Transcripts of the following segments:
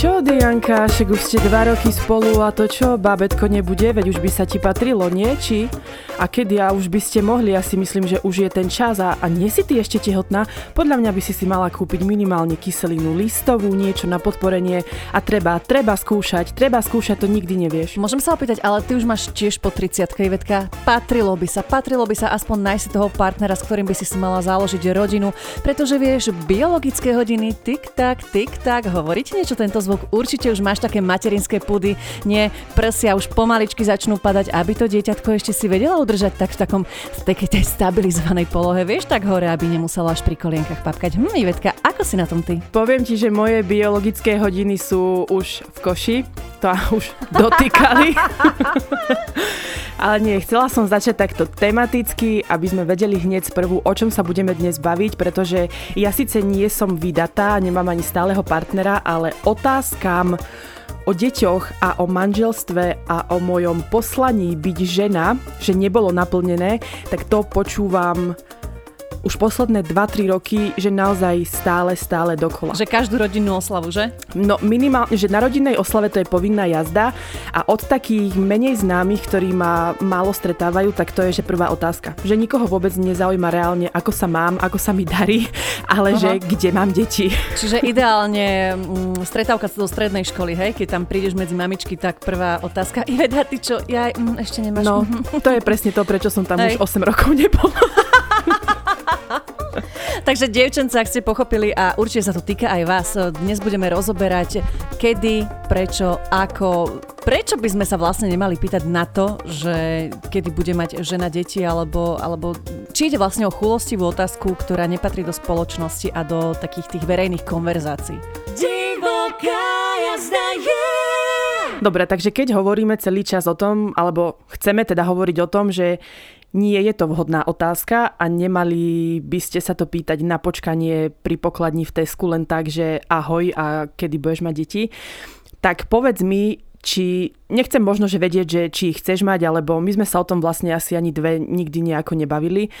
čo, Dianka, však už ste dva roky spolu a to čo, bábetko nebude, veď už by sa ti patrilo, nie? Či? A kedy a už by ste mohli, ja si myslím, že už je ten čas a, a nie si ty ešte tehotná, podľa mňa by si si mala kúpiť minimálne kyselinu listovú, niečo na podporenie a treba, treba skúšať, treba skúšať, to nikdy nevieš. Môžem sa opýtať, ale ty už máš tiež po 30 Ivetka. Patrilo by sa, patrilo by sa aspoň nájsť toho partnera, s ktorým by si si mala založiť rodinu, pretože vieš, biologické hodiny tik-tak, tik-tak, hovorí ti niečo tento zvuk? Určite už máš také materinské pudy, nie, prsia už pomaličky začnú padať, aby to dieťatko ešte si vedela udržať tak v takom v takej tej stabilizovanej polohe, vieš, tak hore, aby nemusela až pri kolienkach papkať. Hm, Ivetka, ako si na tom ty? Poviem ti, že moje biologické hodiny sú už v koši, to už dotýkali. Ale nie, chcela som začať takto tematicky, aby sme vedeli hneď prvú, o čom sa budeme dnes baviť, pretože ja síce nie som vydatá, nemám ani stáleho partnera, ale otázkam o deťoch a o manželstve a o mojom poslaní byť žena, že nebolo naplnené, tak to počúvam už posledné 2-3 roky, že naozaj stále, stále dokola. Že každú rodinnú oslavu, že? No minimálne, že na rodinnej oslave to je povinná jazda a od takých menej známych, ktorí ma málo stretávajú, tak to je, že prvá otázka. Že nikoho vôbec nezaujíma reálne, ako sa mám, ako sa mi darí, ale Aha. že kde mám deti. Čiže ideálne mm, stretávka do strednej školy, hej? Keď tam prídeš medzi mamičky, tak prvá otázka. Iveda, ty čo? Ja mm, ešte nemáš. No, to je presne to, prečo som tam hej. už 8 rokov nebola. Takže dievčence, ak ste pochopili a určite sa to týka aj vás, dnes budeme rozoberať kedy, prečo, ako, prečo by sme sa vlastne nemali pýtať na to, že kedy bude mať žena deti, alebo, alebo či ide vlastne o chulostivú otázku, ktorá nepatrí do spoločnosti a do takých tých verejných konverzácií. Divoká jazda je Dobre, takže keď hovoríme celý čas o tom, alebo chceme teda hovoriť o tom, že nie je to vhodná otázka a nemali by ste sa to pýtať na počkanie pri pokladni v Tesku len tak, že ahoj a kedy budeš mať deti, tak povedz mi, či nechcem možno, že vedieť, že či ich chceš mať, alebo my sme sa o tom vlastne asi ani dve nikdy nejako nebavili,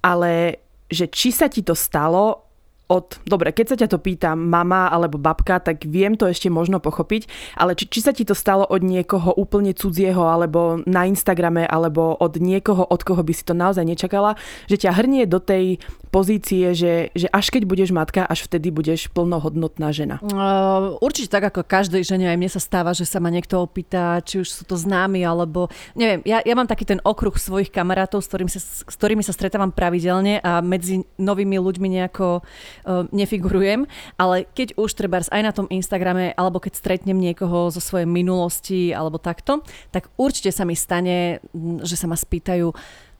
ale že či sa ti to stalo od, dobre, keď sa ťa to pýta mama alebo babka, tak viem to ešte možno pochopiť, ale či, či sa ti to stalo od niekoho úplne cudzieho, alebo na Instagrame, alebo od niekoho, od koho by si to naozaj nečakala, že ťa hrnie do tej pozície, že, že až keď budeš matka, až vtedy budeš plnohodnotná žena? Uh, určite tak ako každej žene, aj mne sa stáva, že sa ma niekto opýta, či už sú to známi, alebo neviem, ja, ja mám taký ten okruh svojich kamarátov, s ktorými sa, s ktorými sa stretávam pravidelne a medzi novými ľuďmi nejako uh, nefigurujem, ale keď už treba aj na tom Instagrame, alebo keď stretnem niekoho zo svojej minulosti, alebo takto, tak určite sa mi stane, že sa ma spýtajú,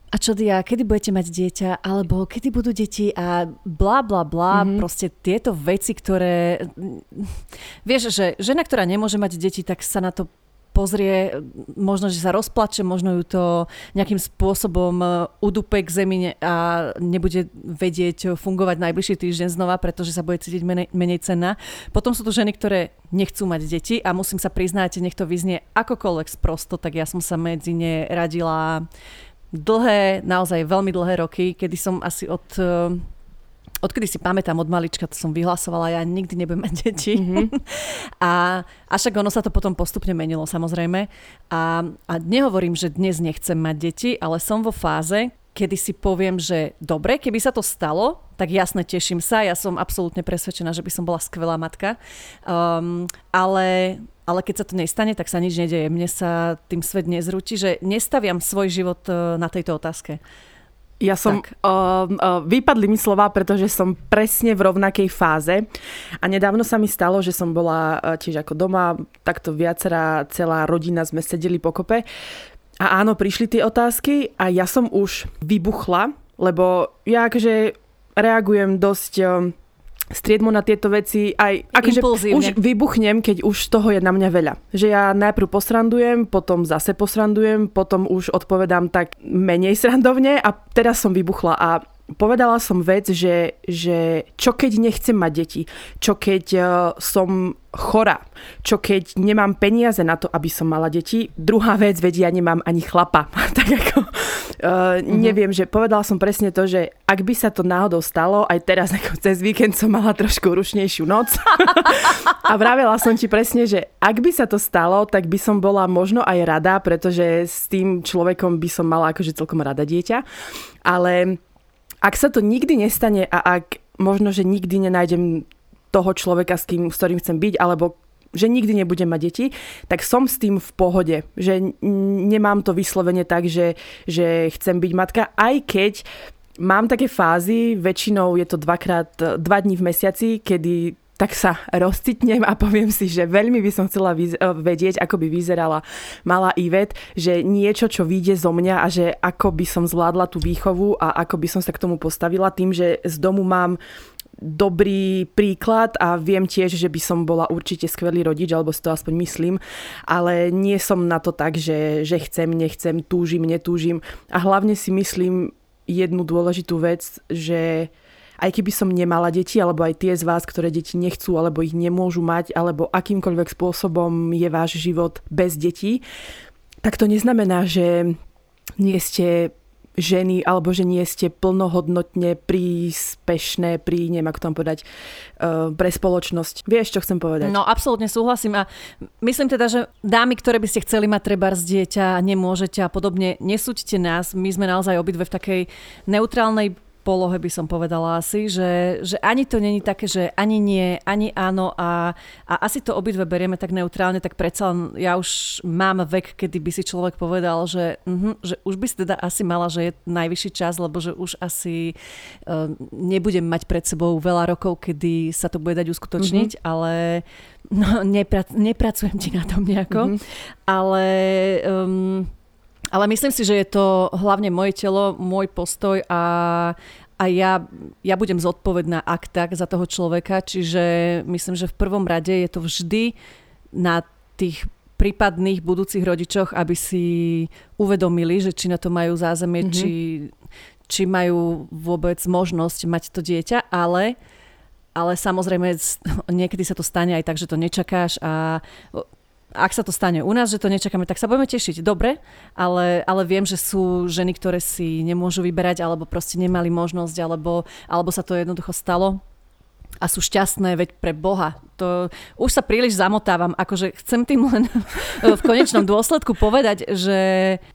a čo dia, kedy budete mať dieťa, alebo kedy budú deti a bla bla bla, mm-hmm. proste tieto veci, ktoré... Vieš, že žena, ktorá nemôže mať deti, tak sa na to pozrie, možno, že sa rozplače, možno ju to nejakým spôsobom e, udupe k zemi a nebude vedieť fungovať najbližší týždeň znova, pretože sa bude cítiť menej, menej cenná. Potom sú tu ženy, ktoré nechcú mať deti a musím sa priznať, nech to vyznie akokoľvek sprosto, tak ja som sa medzi ne radila dlhé, naozaj veľmi dlhé roky, kedy som asi od eh, odkedy si pamätám od malička, to som vyhlasovala, ja nikdy nebudem mať deti. Mm-hmm. a, a však ono sa to potom postupne menilo samozrejme. A, a nehovorím, že dnes nechcem mať deti, ale som vo fáze, kedy si poviem, že dobre, keby sa to stalo, tak jasne teším sa. Ja som absolútne presvedčená, že by som bola skvelá matka. Um, ale ale keď sa to nestane, tak sa nič nedeje. Mne sa tým svet nezrúti, že nestaviam svoj život e, na tejto otázke. Ja som, uh, uh, vypadli mi slova, pretože som presne v rovnakej fáze a nedávno sa mi stalo, že som bola uh, tiež ako doma, takto viacerá celá rodina sme sedeli pokope a áno, prišli tie otázky a ja som už vybuchla, lebo ja akože reagujem dosť uh, striedmo na tieto veci aj akože už vybuchnem, keď už toho je na mňa veľa. Že ja najprv posrandujem, potom zase posrandujem, potom už odpovedám tak menej srandovne a teraz som vybuchla a povedala som vec, že, že čo keď nechcem mať deti, čo keď uh, som chora, čo keď nemám peniaze na to, aby som mala deti. Druhá vec, veď ja nemám ani chlapa. tak ako, uh, neviem, že povedala som presne to, že ak by sa to náhodou stalo, aj teraz ako cez víkend som mala trošku rušnejšiu noc a vravela som ti presne, že ak by sa to stalo, tak by som bola možno aj rada, pretože s tým človekom by som mala akože celkom rada dieťa. Ale ak sa to nikdy nestane a ak možno, že nikdy nenájdem toho človeka, s, kým, s ktorým chcem byť, alebo že nikdy nebudem mať deti, tak som s tým v pohode. Že nemám to vyslovene tak, že, že chcem byť matka, aj keď Mám také fázy, väčšinou je to dvakrát, dva dní v mesiaci, kedy tak sa rozcitnem a poviem si, že veľmi by som chcela vedieť, ako by vyzerala malá Ivet, že niečo, čo vyjde zo mňa a že ako by som zvládla tú výchovu a ako by som sa k tomu postavila tým, že z domu mám dobrý príklad a viem tiež, že by som bola určite skvelý rodič, alebo si to aspoň myslím, ale nie som na to tak, že, že chcem, nechcem, túžim, netúžim. A hlavne si myslím, jednu dôležitú vec, že aj keby som nemala deti, alebo aj tie z vás, ktoré deti nechcú, alebo ich nemôžu mať, alebo akýmkoľvek spôsobom je váš život bez detí, tak to neznamená, že nie ste ženy, alebo že nie ste plnohodnotne príspešné, pri, neviem ako tam povedať, uh, pre spoločnosť. Vieš, čo chcem povedať? No, absolútne súhlasím a myslím teda, že dámy, ktoré by ste chceli mať treba z dieťa, nemôžete a podobne, nesúďte nás. My sme naozaj obidve v takej neutrálnej polohe by som povedala asi, že, že ani to není také, že ani nie, ani áno a, a asi to obidve berieme tak neutrálne, tak predsa ja už mám vek, kedy by si človek povedal, že, uh, že už by si teda asi mala, že je najvyšší čas, lebo že už asi uh, nebudem mať pred sebou veľa rokov, kedy sa to bude dať uskutočniť, uh-huh. ale no, nepra- nepracujem ti na tom nejako, uh-huh. ale um, ale myslím si, že je to hlavne moje telo, môj postoj a, a ja, ja budem zodpovedná ak tak za toho človeka, čiže myslím, že v prvom rade je to vždy na tých prípadných budúcich rodičoch, aby si uvedomili, že či na to majú zázemie, mm-hmm. či, či majú vôbec možnosť mať to dieťa, ale ale samozrejme niekedy sa to stane aj tak, že to nečakáš a ak sa to stane u nás, že to nečakáme, tak sa budeme tešiť. Dobre, ale, ale viem, že sú ženy, ktoré si nemôžu vyberať, alebo proste nemali možnosť, alebo, alebo sa to jednoducho stalo a sú šťastné, veď pre Boha. To už sa príliš zamotávam, akože chcem tým len v konečnom dôsledku povedať, že,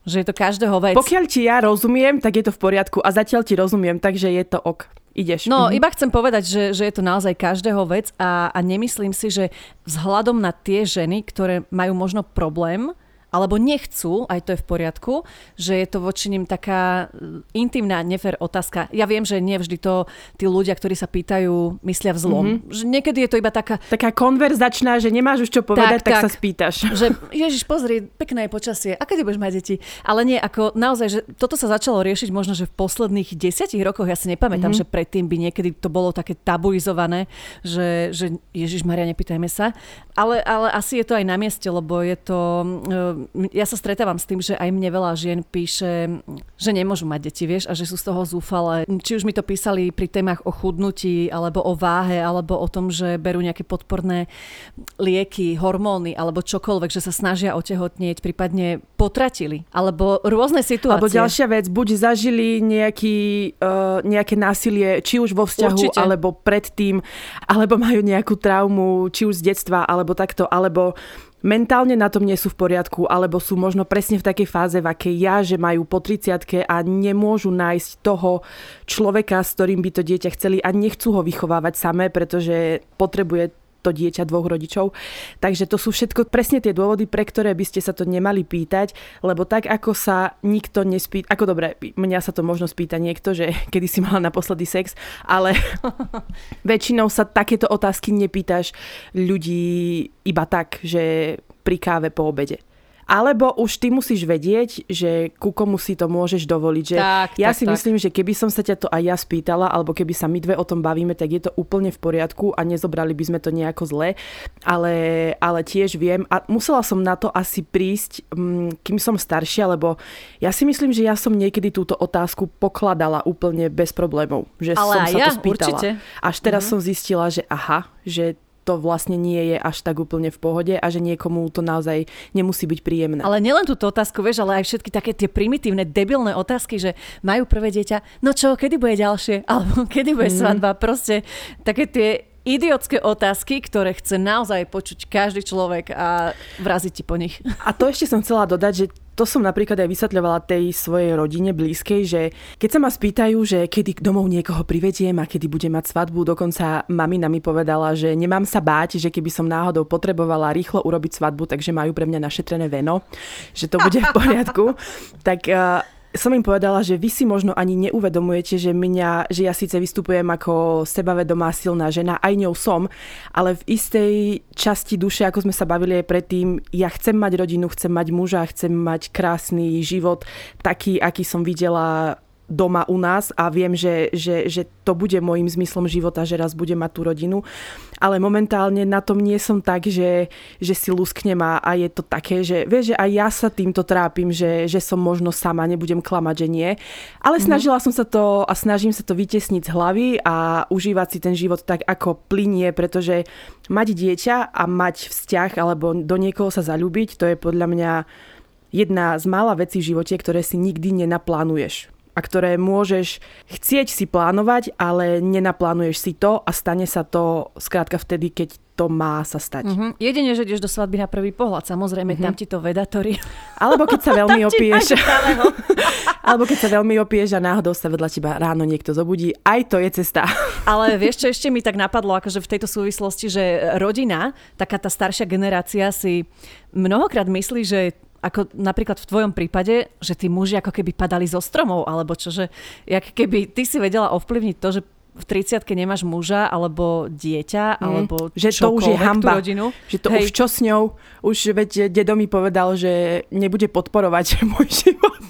že je to každého vec. Pokiaľ ti ja rozumiem, tak je to v poriadku a zatiaľ ti rozumiem, takže je to ok ideš. No, mhm. iba chcem povedať, že, že je to naozaj každého vec a, a nemyslím si, že vzhľadom na tie ženy, ktoré majú možno problém, alebo nechcú, aj to je v poriadku, že je to voči nim taká e, intimná, nefér otázka. Ja viem, že nie vždy to tí ľudia, ktorí sa pýtajú, myslia v zlom. Mm-hmm. Že niekedy je to iba taká... Taká konverzačná, že nemáš už čo povedať, tak, tak, tak sa spýtaš. Že Ježiš, pozri, pekné je počasie, a kedy budeš mať deti? Ale nie, ako naozaj, že toto sa začalo riešiť možno, že v posledných desiatich rokoch, ja si nepamätám, mm-hmm. že predtým by niekedy to bolo také tabuizované, že, že Ježiš Maria, nepýtajme sa. Ale, ale asi je to aj na mieste, lebo je to e, ja sa stretávam s tým, že aj mne veľa žien píše, že nemôžu mať deti, vieš, a že sú z toho zúfale. Či už mi to písali pri témach o chudnutí, alebo o váhe, alebo o tom, že berú nejaké podporné lieky, hormóny, alebo čokoľvek, že sa snažia otehotnieť, prípadne potratili, alebo rôzne situácie. Alebo ďalšia vec, buď zažili nejaký, uh, nejaké násilie, či už vo vzťahu, Určite. alebo predtým, alebo majú nejakú traumu, či už z detstva, alebo takto, alebo mentálne na tom nie sú v poriadku, alebo sú možno presne v takej fáze, v akej ja, že majú po 30 a nemôžu nájsť toho človeka, s ktorým by to dieťa chceli a nechcú ho vychovávať samé, pretože potrebuje to dieťa dvoch rodičov. Takže to sú všetko presne tie dôvody, pre ktoré by ste sa to nemali pýtať, lebo tak ako sa nikto nespýta, ako dobre, mňa sa to možno spýta niekto, že kedy si mala naposledy sex, ale väčšinou sa takéto otázky nepýtaš ľudí iba tak, že pri káve po obede. Alebo už ty musíš vedieť, že ku komu si to môžeš dovoliť. Že Tak, ja tak, si tak. myslím, že keby som sa ťa to aj ja spýtala, alebo keby sa my dve o tom bavíme, tak je to úplne v poriadku a nezobrali by sme to nejako zle. Ale, ale tiež viem, a musela som na to asi prísť, mm, kým som staršia, lebo ja si myslím, že ja som niekedy túto otázku pokladala úplne bez problémov. Že Ale som sa ja, to spýtala. určite. Až teraz som zistila, že aha, že to vlastne nie je až tak úplne v pohode a že niekomu to naozaj nemusí byť príjemné. Ale nielen túto otázku, vieš, ale aj všetky také tie primitívne, debilné otázky, že majú prvé dieťa, no čo, kedy bude ďalšie? Alebo kedy bude svadba? Proste také tie idiotské otázky, ktoré chce naozaj počuť každý človek a vraziť ti po nich. A to ešte som chcela dodať, že to som napríklad aj vysvetľovala tej svojej rodine blízkej, že keď sa ma spýtajú, že kedy domov niekoho privediem a kedy budem mať svadbu, dokonca mamina mi povedala, že nemám sa báť, že keby som náhodou potrebovala rýchlo urobiť svadbu, takže majú pre mňa našetrené veno, že to bude v poriadku, tak uh, som im povedala, že vy si možno ani neuvedomujete, že mňa, že ja síce vystupujem ako sebavedomá silná žena, aj ňou som, ale v istej časti duše, ako sme sa bavili aj predtým, ja chcem mať rodinu, chcem mať muža, chcem mať krásny život, taký, aký som videla doma u nás a viem, že, že, že to bude môjim zmyslom života, že raz budem mať tú rodinu. Ale momentálne na tom nie som tak, že, že si lusknem a, a je to také, že vieš, že aj ja sa týmto trápim, že, že som možno sama, nebudem klamať, že nie. Ale mm-hmm. snažila som sa to a snažím sa to vytesniť z hlavy a užívať si ten život tak, ako plinie, pretože mať dieťa a mať vzťah alebo do niekoho sa zalúbiť, to je podľa mňa jedna z mála vecí v živote, ktoré si nikdy nenaplánuješ a ktoré môžeš chcieť si plánovať, ale nenaplánuješ si to a stane sa to skrátka vtedy, keď to má sa stať. Mm-hmm. Jedine, že ideš do svadby na prvý pohľad, samozrejme, mm-hmm. tam ti to vedatori. Alebo keď sa veľmi opieš. Alebo keď sa veľmi opieš a náhodou sa vedľa teba ráno niekto zobudí. Aj to je cesta. Ale vieš, čo ešte mi tak napadlo, akože v tejto súvislosti, že rodina, taká tá staršia generácia si mnohokrát myslí, že ako napríklad v tvojom prípade, že tí muži ako keby padali zo stromov, alebo čo, že jak keby ty si vedela ovplyvniť to, že v 30 nemáš muža alebo dieťa, alebo že to už je hamba. rodinu. Že to Hej. už čo s ňou? Už veď dedo mi povedal, že nebude podporovať môj život.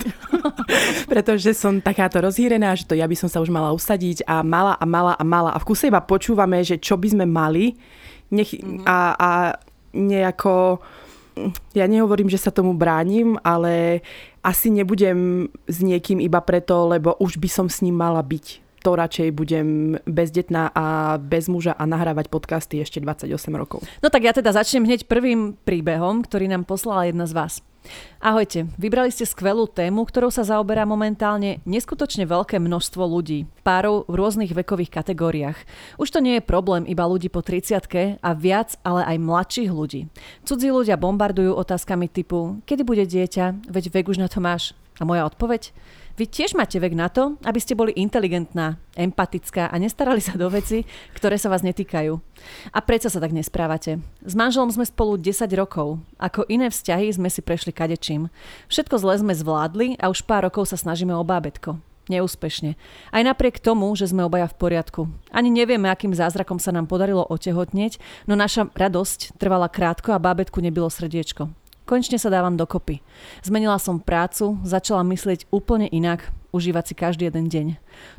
Pretože som takáto rozhýrená, že to ja by som sa už mala usadiť a mala a mala a mala. A v kuse iba počúvame, že čo by sme mali nech, Mhm. a, a nejako ja nehovorím, že sa tomu bránim, ale asi nebudem s niekým iba preto, lebo už by som s ním mala byť. To radšej budem bezdetná a bez muža a nahrávať podcasty ešte 28 rokov. No tak ja teda začnem hneď prvým príbehom, ktorý nám poslala jedna z vás. Ahojte, vybrali ste skvelú tému, ktorou sa zaoberá momentálne neskutočne veľké množstvo ľudí, párov v rôznych vekových kategóriách. Už to nie je problém iba ľudí po 30 a viac, ale aj mladších ľudí. Cudzí ľudia bombardujú otázkami typu, kedy bude dieťa, veď vek už na to máš. A moja odpoveď? Vy tiež máte vek na to, aby ste boli inteligentná, empatická a nestarali sa do veci, ktoré sa vás netýkajú. A prečo sa tak nesprávate? S manželom sme spolu 10 rokov. Ako iné vzťahy sme si prešli kadečím. Všetko zle sme zvládli a už pár rokov sa snažíme o bábetko. Neúspešne. Aj napriek tomu, že sme obaja v poriadku. Ani nevieme, akým zázrakom sa nám podarilo otehotnieť, no naša radosť trvala krátko a bábetku nebylo srdiečko. Konečne sa dávam dokopy. Zmenila som prácu, začala myslieť úplne inak, užívať si každý jeden deň.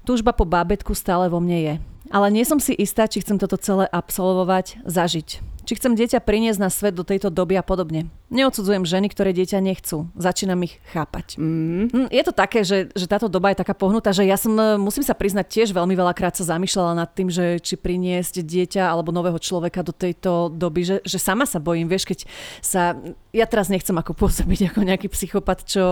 Túžba po bábetku stále vo mne je. Ale nie som si istá, či chcem toto celé absolvovať, zažiť. Či chcem dieťa priniesť na svet do tejto doby a podobne. Neodsudzujem ženy, ktoré dieťa nechcú. Začínam ich chápať. Mm. Je to také, že, že táto doba je taká pohnutá, že ja som, e, musím sa priznať, tiež veľmi veľakrát sa zamýšľala nad tým, že či priniesť dieťa alebo nového človeka do tejto doby, že, že sama sa bojím, vieš, keď sa, ja teraz nechcem ako pôsobiť ako nejaký psychopat, čo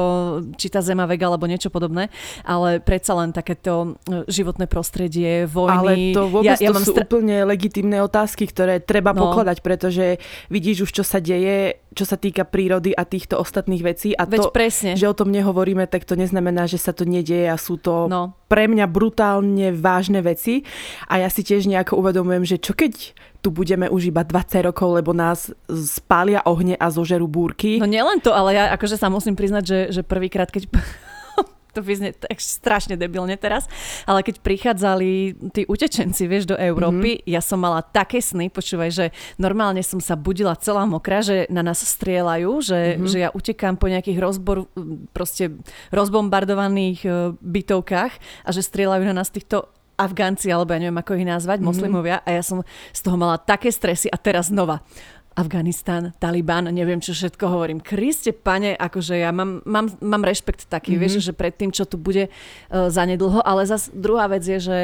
číta Zemavek alebo niečo podobné, ale predsa len takéto e, životné prostredie, vojny. Ale to vôbec ja, ja to mám sú úplne legitimné otázky, ktoré treba No. pokladať, pretože vidíš už, čo sa deje, čo sa týka prírody a týchto ostatných vecí. A Veď to, presne. že o tom nehovoríme, tak to neznamená, že sa to nedieje a sú to No. pre mňa brutálne vážne veci. A ja si tiež nejako uvedomujem, že čo keď tu budeme už iba 20 rokov, lebo nás spália ohne a zožerú búrky. No nielen to, ale ja akože sa musím priznať, že, že prvýkrát, keď to vyznie tak strašne debilne teraz, ale keď prichádzali tí utečenci, vieš, do Európy, mm-hmm. ja som mala také sny, počúvaj, že normálne som sa budila celá mokrá, že na nás strieľajú, že, mm-hmm. že ja utekám po nejakých rozbor, proste rozbombardovaných e, bytovkách a že strieľajú na nás týchto Afgánci, alebo ja neviem, ako ich nazvať, mm-hmm. moslimovia a ja som z toho mala také stresy a teraz znova. Afganistan, Taliban, neviem čo všetko hovorím. Kriste, pane, akože ja mám, mám, mám rešpekt taký, mm-hmm. vieš, že pred tým, čo tu bude uh, zanedlho, ale zas druhá vec je, že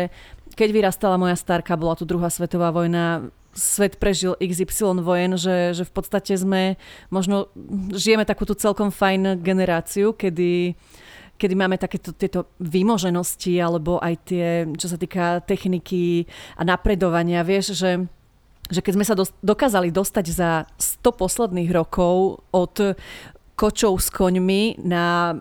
keď vyrastala moja starka, bola tu druhá svetová vojna, svet prežil XY vojen, že, že v podstate sme, možno žijeme takúto celkom fajn generáciu, kedy kedy máme takéto tieto výmoženosti alebo aj tie, čo sa týka techniky a napredovania, vieš, že že keď sme sa dos- dokázali dostať za 100 posledných rokov od kočov s koňmi na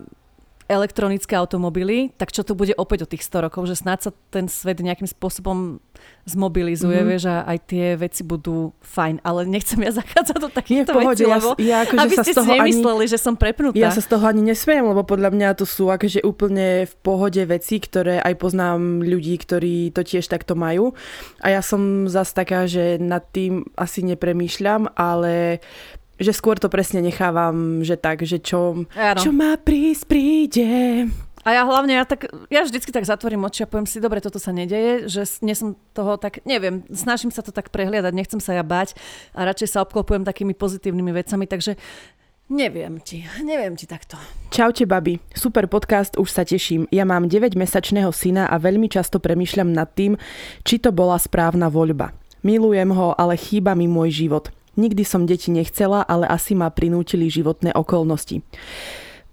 elektronické automobily, tak čo tu bude opäť o tých 100 rokov, že snáď sa ten svet nejakým spôsobom zmobilizuje, mm-hmm. vieš, a aj tie veci budú fajn. Ale nechcem ja zachádzať do takýchto vecí, ja, lebo ja, akože aby sa ste si nemysleli, ani, že som prepnutá. Ja sa z toho ani nesmiem, lebo podľa mňa to sú akože úplne v pohode veci, ktoré aj poznám ľudí, ktorí to tiež takto majú. A ja som zase taká, že nad tým asi nepremýšľam, ale že skôr to presne nechávam, že tak, že čo, čo má prísť, príde. A ja hlavne, ja, tak, ja vždycky tak zatvorím oči a poviem si, dobre, toto sa nedeje, že nie som toho tak, neviem, snažím sa to tak prehliadať, nechcem sa ja bať a radšej sa obklopujem takými pozitívnymi vecami, takže Neviem ti, neviem ti takto. Čaute, babi. Super podcast, už sa teším. Ja mám 9-mesačného syna a veľmi často premyšľam nad tým, či to bola správna voľba. Milujem ho, ale chýba mi môj život. Nikdy som deti nechcela, ale asi ma prinútili životné okolnosti.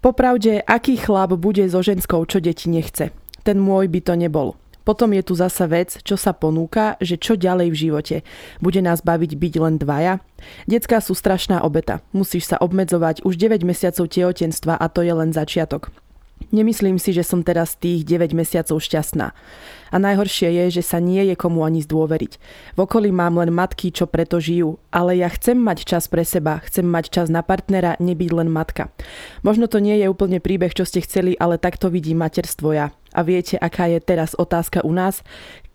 Popravde, aký chlap bude so ženskou, čo deti nechce? Ten môj by to nebol. Potom je tu zasa vec, čo sa ponúka, že čo ďalej v živote. Bude nás baviť byť len dvaja? Detská sú strašná obeta. Musíš sa obmedzovať už 9 mesiacov tehotenstva a to je len začiatok. Nemyslím si, že som teraz tých 9 mesiacov šťastná. A najhoršie je, že sa nie je komu ani zdôveriť. V okolí mám len matky, čo preto žijú, ale ja chcem mať čas pre seba, chcem mať čas na partnera, nebyť len matka. Možno to nie je úplne príbeh, čo ste chceli, ale takto vidí materstvo ja. A viete, aká je teraz otázka u nás?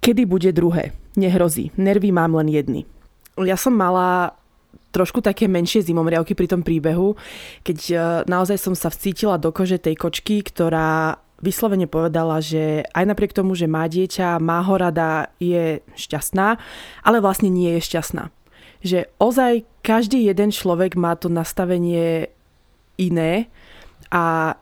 Kedy bude druhé? Nehrozí, nervy mám len jedny. Ja som mala trošku také menšie zimomriavky pri tom príbehu, keď e, naozaj som sa vcítila do kože tej kočky, ktorá vyslovene povedala, že aj napriek tomu, že má dieťa, má ho rada, je šťastná, ale vlastne nie je šťastná. Že ozaj každý jeden človek má to nastavenie iné a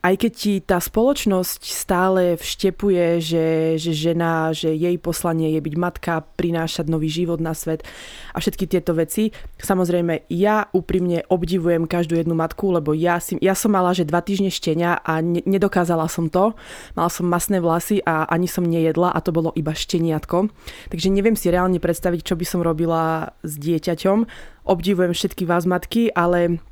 aj keď ti tá spoločnosť stále vštepuje, že, že žena, že jej poslanie je byť matka, prinášať nový život na svet a všetky tieto veci, samozrejme ja úprimne obdivujem každú jednu matku, lebo ja, si, ja som mala, že dva týždne štenia a ne, nedokázala som to. Mala som masné vlasy a ani som nejedla a to bolo iba šteniatko. Takže neviem si reálne predstaviť, čo by som robila s dieťaťom. Obdivujem všetky vás matky, ale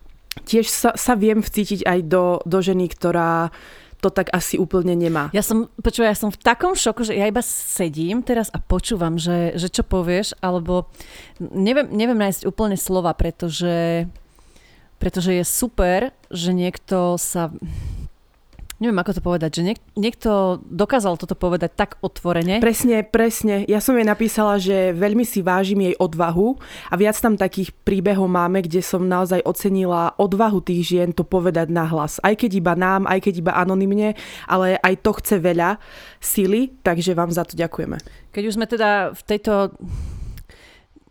tiež sa, sa viem vcítiť aj do, do ženy, ktorá to tak asi úplne nemá. Ja som, počúva, ja som v takom šoku, že ja iba sedím teraz a počúvam, že, že čo povieš, alebo neviem, neviem nájsť úplne slova, pretože, pretože je super, že niekto sa neviem ako to povedať, že niek- niekto dokázal toto povedať tak otvorene. Presne, presne. Ja som jej napísala, že veľmi si vážim jej odvahu a viac tam takých príbehov máme, kde som naozaj ocenila odvahu tých žien to povedať na hlas. Aj keď iba nám, aj keď iba anonymne, ale aj to chce veľa sily, takže vám za to ďakujeme. Keď už sme teda v tejto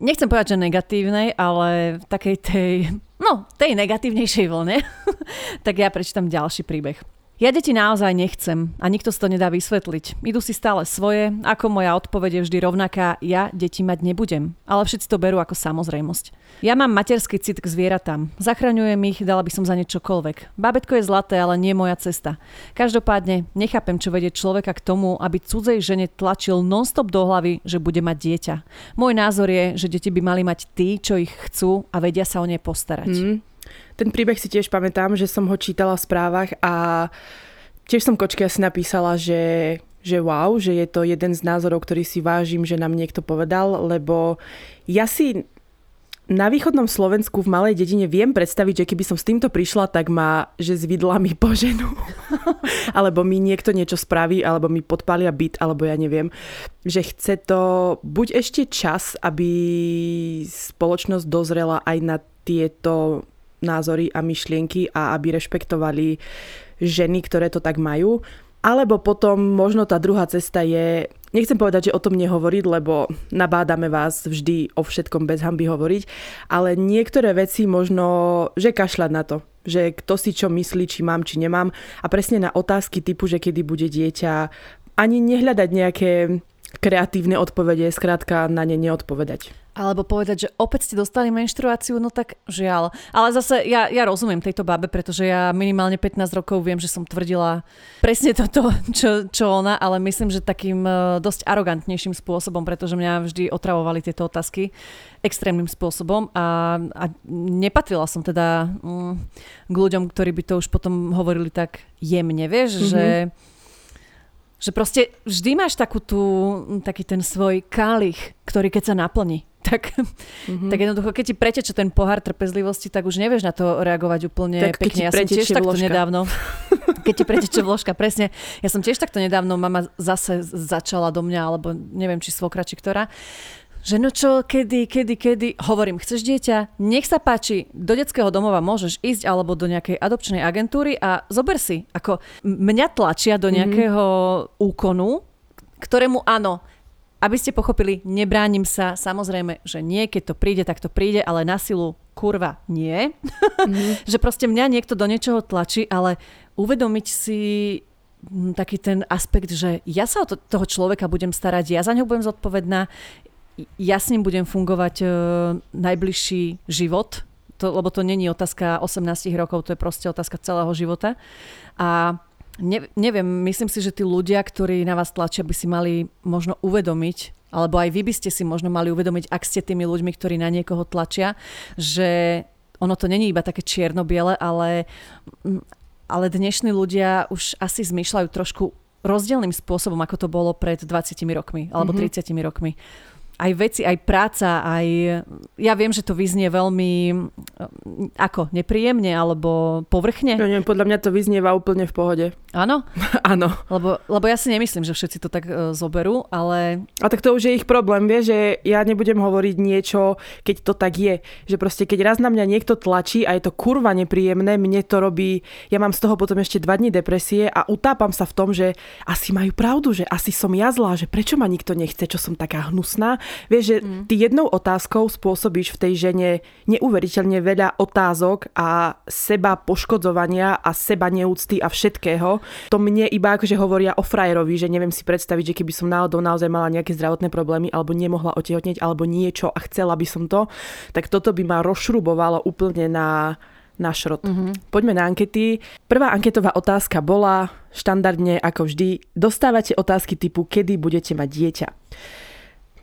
nechcem povedať, že negatívnej, ale v takej tej, no, tej negatívnejšej vlne, tak ja prečítam ďalší príbeh. Ja deti naozaj nechcem a nikto si to nedá vysvetliť. Idú si stále svoje, ako moja odpoveď je vždy rovnaká, ja deti mať nebudem. Ale všetci to berú ako samozrejmosť. Ja mám materský cit k zvieratám. Zachraňujem ich, dala by som za ne čokoľvek. Bábetko je zlaté, ale nie moja cesta. Každopádne nechápem, čo vedie človeka k tomu, aby cudzej žene tlačil nonstop do hlavy, že bude mať dieťa. Môj názor je, že deti by mali mať tí, čo ich chcú a vedia sa o ne postarať. Mm. Ten príbeh si tiež pamätám, že som ho čítala v správach a tiež som kočke asi napísala, že, že wow, že je to jeden z názorov, ktorý si vážim, že nám niekto povedal, lebo ja si na východnom Slovensku v malej dedine viem predstaviť, že keby som s týmto prišla, tak ma, že s vidlami poženú. alebo mi niekto niečo spraví, alebo mi podpália byt, alebo ja neviem. Že chce to buď ešte čas, aby spoločnosť dozrela aj na tieto názory a myšlienky a aby rešpektovali ženy, ktoré to tak majú. Alebo potom možno tá druhá cesta je, nechcem povedať, že o tom nehovoriť, lebo nabádame vás vždy o všetkom bez hamby hovoriť, ale niektoré veci možno, že kašľať na to, že kto si čo myslí, či mám, či nemám a presne na otázky typu, že kedy bude dieťa, ani nehľadať nejaké kreatívne odpovede, skrátka na ne neodpovedať. Alebo povedať, že opäť ste dostali menštruáciu, no tak žiaľ. Ale zase ja, ja rozumiem tejto babe, pretože ja minimálne 15 rokov viem, že som tvrdila presne toto, čo, čo ona, ale myslím, že takým e, dosť arogantnejším spôsobom, pretože mňa vždy otravovali tieto otázky extrémnym spôsobom a, a nepatrila som teda mm, k ľuďom, ktorí by to už potom hovorili tak jemne, vieš, mm-hmm. že že proste vždy máš takú tú, taký ten svoj kálich, ktorý keď sa naplní, tak, mm-hmm. tak jednoducho, keď ti preteče ten pohár trpezlivosti, tak už nevieš na to reagovať úplne tak pekne. Ja som tiež takto nedávno, keď ti preteče vložka, presne. Ja som tiež takto nedávno, mama zase začala do mňa, alebo neviem, či svokra, či ktorá, že no čo, kedy, kedy, kedy, hovorím, chceš dieťa, nech sa páči, do detského domova môžeš ísť alebo do nejakej adopčnej agentúry a zober si, ako mňa tlačia do mhm. nejakého mm-hmm. úkonu, ktorému áno, aby ste pochopili, nebránim sa, samozrejme, že nie, keď to príde, tak to príde, ale na silu kurva nie. Mm-hmm. že proste mňa niekto do niečoho tlačí, ale uvedomiť si taký ten aspekt, že ja sa o to, toho človeka budem starať, ja za ňo budem zodpovedná, ja s ním budem fungovať uh, najbližší život, to, lebo to není otázka 18 rokov, to je proste otázka celého života. A ne, neviem, myslím si, že tí ľudia, ktorí na vás tlačia, by si mali možno uvedomiť, alebo aj vy by ste si možno mali uvedomiť, ak ste tými ľuďmi, ktorí na niekoho tlačia, že ono to není iba také čierno-biele, ale, ale dnešní ľudia už asi zmýšľajú trošku rozdielným spôsobom, ako to bolo pred 20 rokmi alebo mm-hmm. 30 rokmi aj veci, aj práca, aj... Ja viem, že to vyznie veľmi ako, nepríjemne alebo povrchne. Ja neviem, podľa mňa to vyznieva úplne v pohode. Áno? Áno. Lebo, lebo ja si nemyslím, že všetci to tak uh, zoberú, ale... A tak to už je ich problém, vie, že ja nebudem hovoriť niečo, keď to tak je. Že proste, keď raz na mňa niekto tlačí a je to kurva nepríjemné, mne to robí... Ja mám z toho potom ešte dva dní depresie a utápam sa v tom, že asi majú pravdu, že asi som ja zlá, že prečo ma nikto nechce, čo som taká hnusná Vieš, že mm. ty jednou otázkou spôsobíš v tej žene neuveriteľne veľa otázok a seba poškodzovania a seba neúcty a všetkého. To mne iba akože hovoria o frajerovi, že neviem si predstaviť, že keby som náhodou naozaj mala nejaké zdravotné problémy alebo nemohla otehotneť alebo niečo a chcela by som to, tak toto by ma rozšrubovalo úplne na na šrot. Mm-hmm. Poďme na ankety. Prvá anketová otázka bola štandardne ako vždy. Dostávate otázky typu, kedy budete mať dieťa.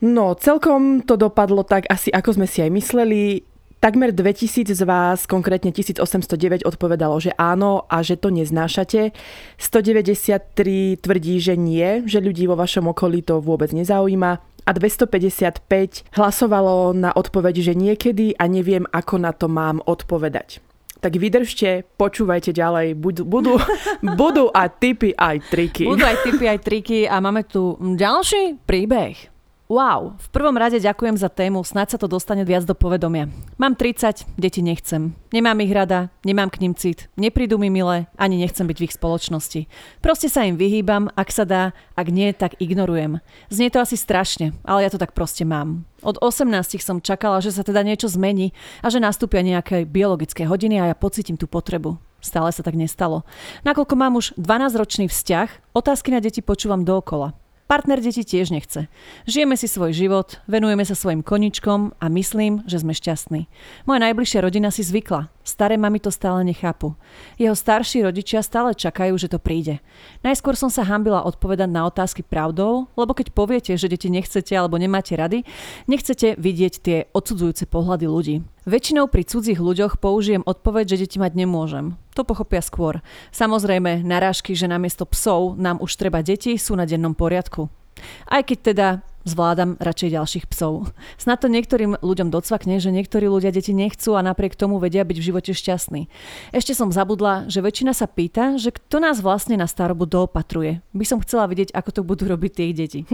No, celkom to dopadlo tak asi, ako sme si aj mysleli. Takmer 2000 z vás, konkrétne 1809, odpovedalo, že áno a že to neznášate. 193 tvrdí, že nie, že ľudí vo vašom okolí to vôbec nezaujíma. A 255 hlasovalo na odpoveď, že niekedy a neviem, ako na to mám odpovedať. Tak vydržte, počúvajte ďalej, budú, budú, budú aj tipy, aj triky. Budú aj tipy, aj triky a máme tu ďalší príbeh. Wow, v prvom rade ďakujem za tému, snáď sa to dostane viac do povedomia. Mám 30, deti nechcem. Nemám ich rada, nemám k ním cit, neprídu mi milé, ani nechcem byť v ich spoločnosti. Proste sa im vyhýbam, ak sa dá, ak nie, tak ignorujem. Znie to asi strašne, ale ja to tak proste mám. Od 18 som čakala, že sa teda niečo zmení a že nastúpia nejaké biologické hodiny a ja pocítim tú potrebu. Stále sa tak nestalo. Nakoľko mám už 12-ročný vzťah, otázky na deti počúvam dookola. Partner deti tiež nechce. Žijeme si svoj život, venujeme sa svojim koničkom a myslím, že sme šťastní. Moja najbližšia rodina si zvykla. Staré mami to stále nechápu. Jeho starší rodičia stále čakajú, že to príde. Najskôr som sa hambila odpovedať na otázky pravdou, lebo keď poviete, že deti nechcete alebo nemáte rady, nechcete vidieť tie odsudzujúce pohľady ľudí. Väčšinou pri cudzích ľuďoch použijem odpoveď, že deti mať nemôžem. To pochopia skôr. Samozrejme, narážky, že namiesto psov nám už treba deti, sú na dennom poriadku. Aj keď teda zvládam radšej ďalších psov. Snad to niektorým ľuďom docvakne, že niektorí ľudia deti nechcú a napriek tomu vedia byť v živote šťastní. Ešte som zabudla, že väčšina sa pýta, že kto nás vlastne na starobu doopatruje. By som chcela vidieť, ako to budú robiť tie deti.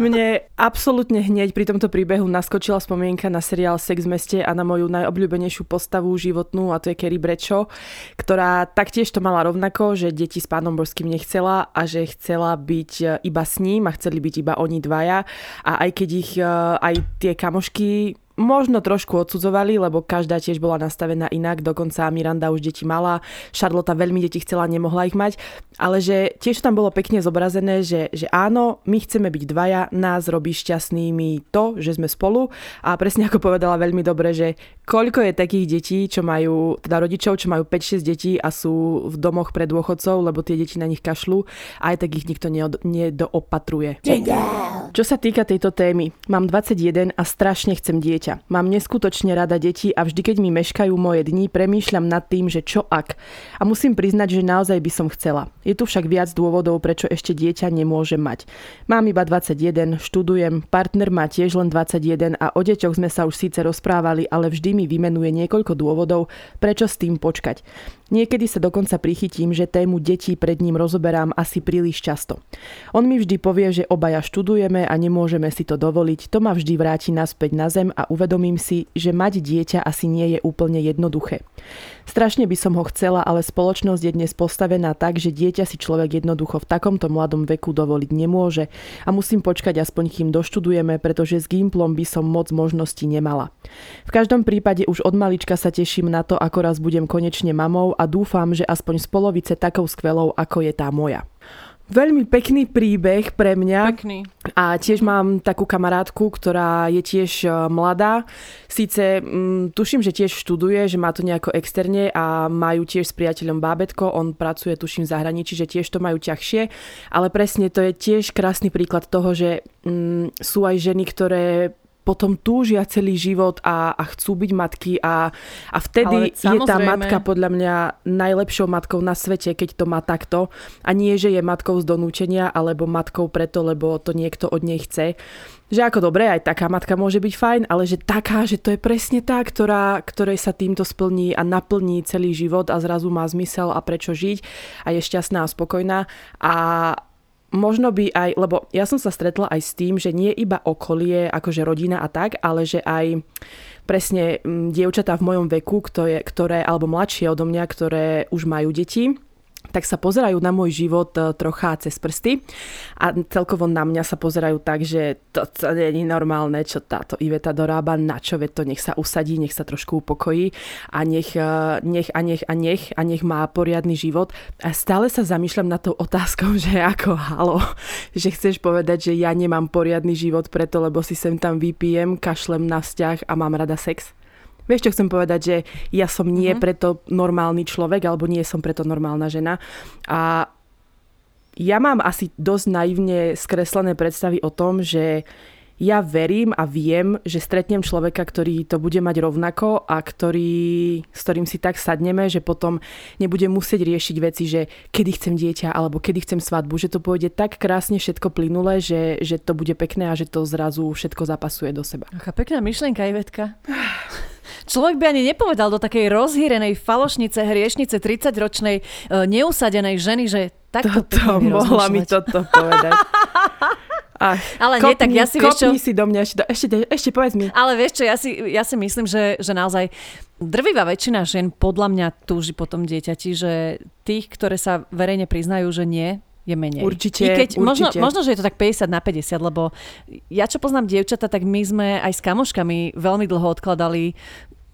Mne absolútne hneď pri tomto príbehu naskočila spomienka na seriál Sex v meste a na moju najobľúbenejšiu postavu životnú a to je Kerry Brečo, ktorá taktiež to mala rovnako, že deti s pánom Božským nechcela a že chcela byť iba s ním a chceli byť iba oni dvaja a aj keď ich eh, aj tie kamošky možno trošku odsudzovali, lebo každá tiež bola nastavená inak, dokonca Miranda už deti mala, Charlotte veľmi deti chcela, nemohla ich mať, ale že tiež tam bolo pekne zobrazené, že, že áno, my chceme byť dvaja, nás robí šťastnými to, že sme spolu a presne ako povedala veľmi dobre, že koľko je takých detí, čo majú, teda rodičov, čo majú 5-6 detí a sú v domoch pre dôchodcov, lebo tie deti na nich kašľú a aj tak ich nikto nedoopatruje. Čo sa týka tejto témy, mám 21 a strašne chcem dieťa. Mám neskutočne rada deti a vždy, keď mi meškajú moje dni, premýšľam nad tým, že čo ak. A musím priznať, že naozaj by som chcela. Je tu však viac dôvodov, prečo ešte dieťa nemôže mať. Mám iba 21, študujem, partner má tiež len 21 a o deťoch sme sa už síce rozprávali, ale vždy mi vymenuje niekoľko dôvodov, prečo s tým počkať. Niekedy sa dokonca prichytím, že tému detí pred ním rozoberám asi príliš často. On mi vždy povie, že obaja študujeme a nemôžeme si to dovoliť, to ma vždy vráti naspäť na zem a uvedomím si, že mať dieťa asi nie je úplne jednoduché. Strašne by som ho chcela, ale spoločnosť je dnes postavená tak, že dieťa si človek jednoducho v takomto mladom veku dovoliť nemôže a musím počkať aspoň kým doštudujeme, pretože s Gimplom by som moc možností nemala. V každom prípade už od malička sa teším na to, ako raz budem konečne mamou a dúfam, že aspoň z polovice takou skvelou, ako je tá moja. Veľmi pekný príbeh pre mňa. Pekný. A tiež mám takú kamarátku, ktorá je tiež e, mladá. Sice m, mm, tuším, že tiež študuje, že má to nejako externe a majú tiež s priateľom bábetko. On pracuje tuším v zahraničí, že tiež to majú ťažšie. Ale presne to je tiež krásny príklad toho, že m, mm, sú aj ženy, ktoré potom túžia celý život a, a chcú byť matky a, a vtedy je tá matka podľa mňa najlepšou matkou na svete, keď to má takto. A nie, že je matkou z donúčenia alebo matkou preto, lebo to niekto od nej chce. Že ako dobre, aj taká matka môže byť fajn, ale že taká, že to je presne tá, ktorá, ktorej sa týmto splní a naplní celý život a zrazu má zmysel a prečo žiť a je šťastná a spokojná. A možno by aj, lebo ja som sa stretla aj s tým, že nie iba okolie, akože rodina a tak, ale že aj presne mm, dievčatá v mojom veku, ktoré, ktoré alebo mladšie odo mňa, ktoré už majú deti, tak sa pozerajú na môj život e, trocha cez prsty a celkovo na mňa sa pozerajú tak, že to, to nie je normálne, čo táto Iveta dorába, na čo ve to, nech sa usadí, nech sa trošku upokojí a nech, e, nech a nech a nech a nech má poriadny život. A stále sa zamýšľam na tou otázkou, že ako halo, že chceš povedať, že ja nemám poriadny život preto, lebo si sem tam vypijem, kašlem na vzťah a mám rada sex. Vieš, čo chcem povedať, že ja som nie mm-hmm. preto normálny človek, alebo nie som preto normálna žena. A ja mám asi dosť naivne skreslené predstavy o tom, že ja verím a viem, že stretnem človeka, ktorý to bude mať rovnako a ktorý, s ktorým si tak sadneme, že potom nebudem musieť riešiť veci, že kedy chcem dieťa alebo kedy chcem svadbu, že to pôjde tak krásne všetko plynule, že, že to bude pekné a že to zrazu všetko zapasuje do seba. Aká pekná myšlienka, Ivetka. Človek by ani nepovedal do takej rozhýrenej falošnice, hriešnice 30-ročnej e, neusadenej ženy, že takto toto mohla mi toto povedať. Ach, ale kopni, nie, tak ja si vieš čo... si do mňa, ešte, ešte, ešte povedz mi. Ale vieš čo, ja si, ja si myslím, že, že naozaj drvivá väčšina žien podľa mňa túži po tom dieťati, že tých, ktoré sa verejne priznajú, že nie, je menej. Určite, I keď, určite. Možno, možno, že je to tak 50 na 50, lebo ja čo poznám dievčata, tak my sme aj s kamoškami veľmi dlho odkladali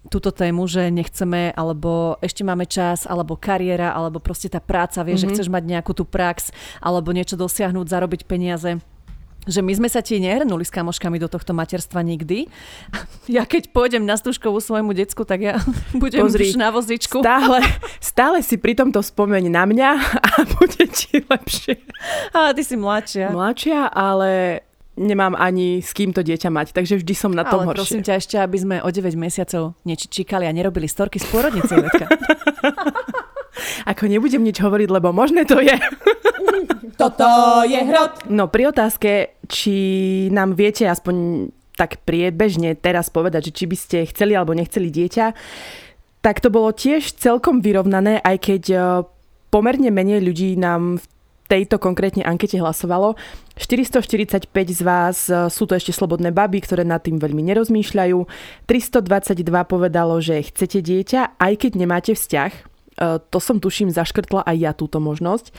túto tému, že nechceme, alebo ešte máme čas, alebo kariéra, alebo proste tá práca, vieš, mm-hmm. že mhm. chceš mať nejakú tú prax, alebo niečo dosiahnuť, zarobiť peniaze že my sme sa ti nehrnuli s kamoškami do tohto materstva nikdy. Ja keď pôjdem na stúškovú svojmu decku, tak ja budem Pozri, na vozičku. Stále, stále si pri tomto spomeň na mňa a bude ti lepšie. A ty si mladšia. Mladšia, ale nemám ani s kým to dieťa mať, takže vždy som na tom Ale horšie. prosím ťa ešte, aby sme o 9 mesiacov nečíkali a nerobili storky z pôrodnice, Ako nebudem nič hovoriť, lebo možné to je. Toto je hrot. No pri otázke, či nám viete aspoň tak priebežne teraz povedať, že či by ste chceli alebo nechceli dieťa, tak to bolo tiež celkom vyrovnané, aj keď e, pomerne menej ľudí nám v tejto konkrétne ankete hlasovalo. 445 z vás e, sú to ešte slobodné baby, ktoré nad tým veľmi nerozmýšľajú. 322 povedalo, že chcete dieťa, aj keď nemáte vzťah. E, to som tuším zaškrtla aj ja túto možnosť.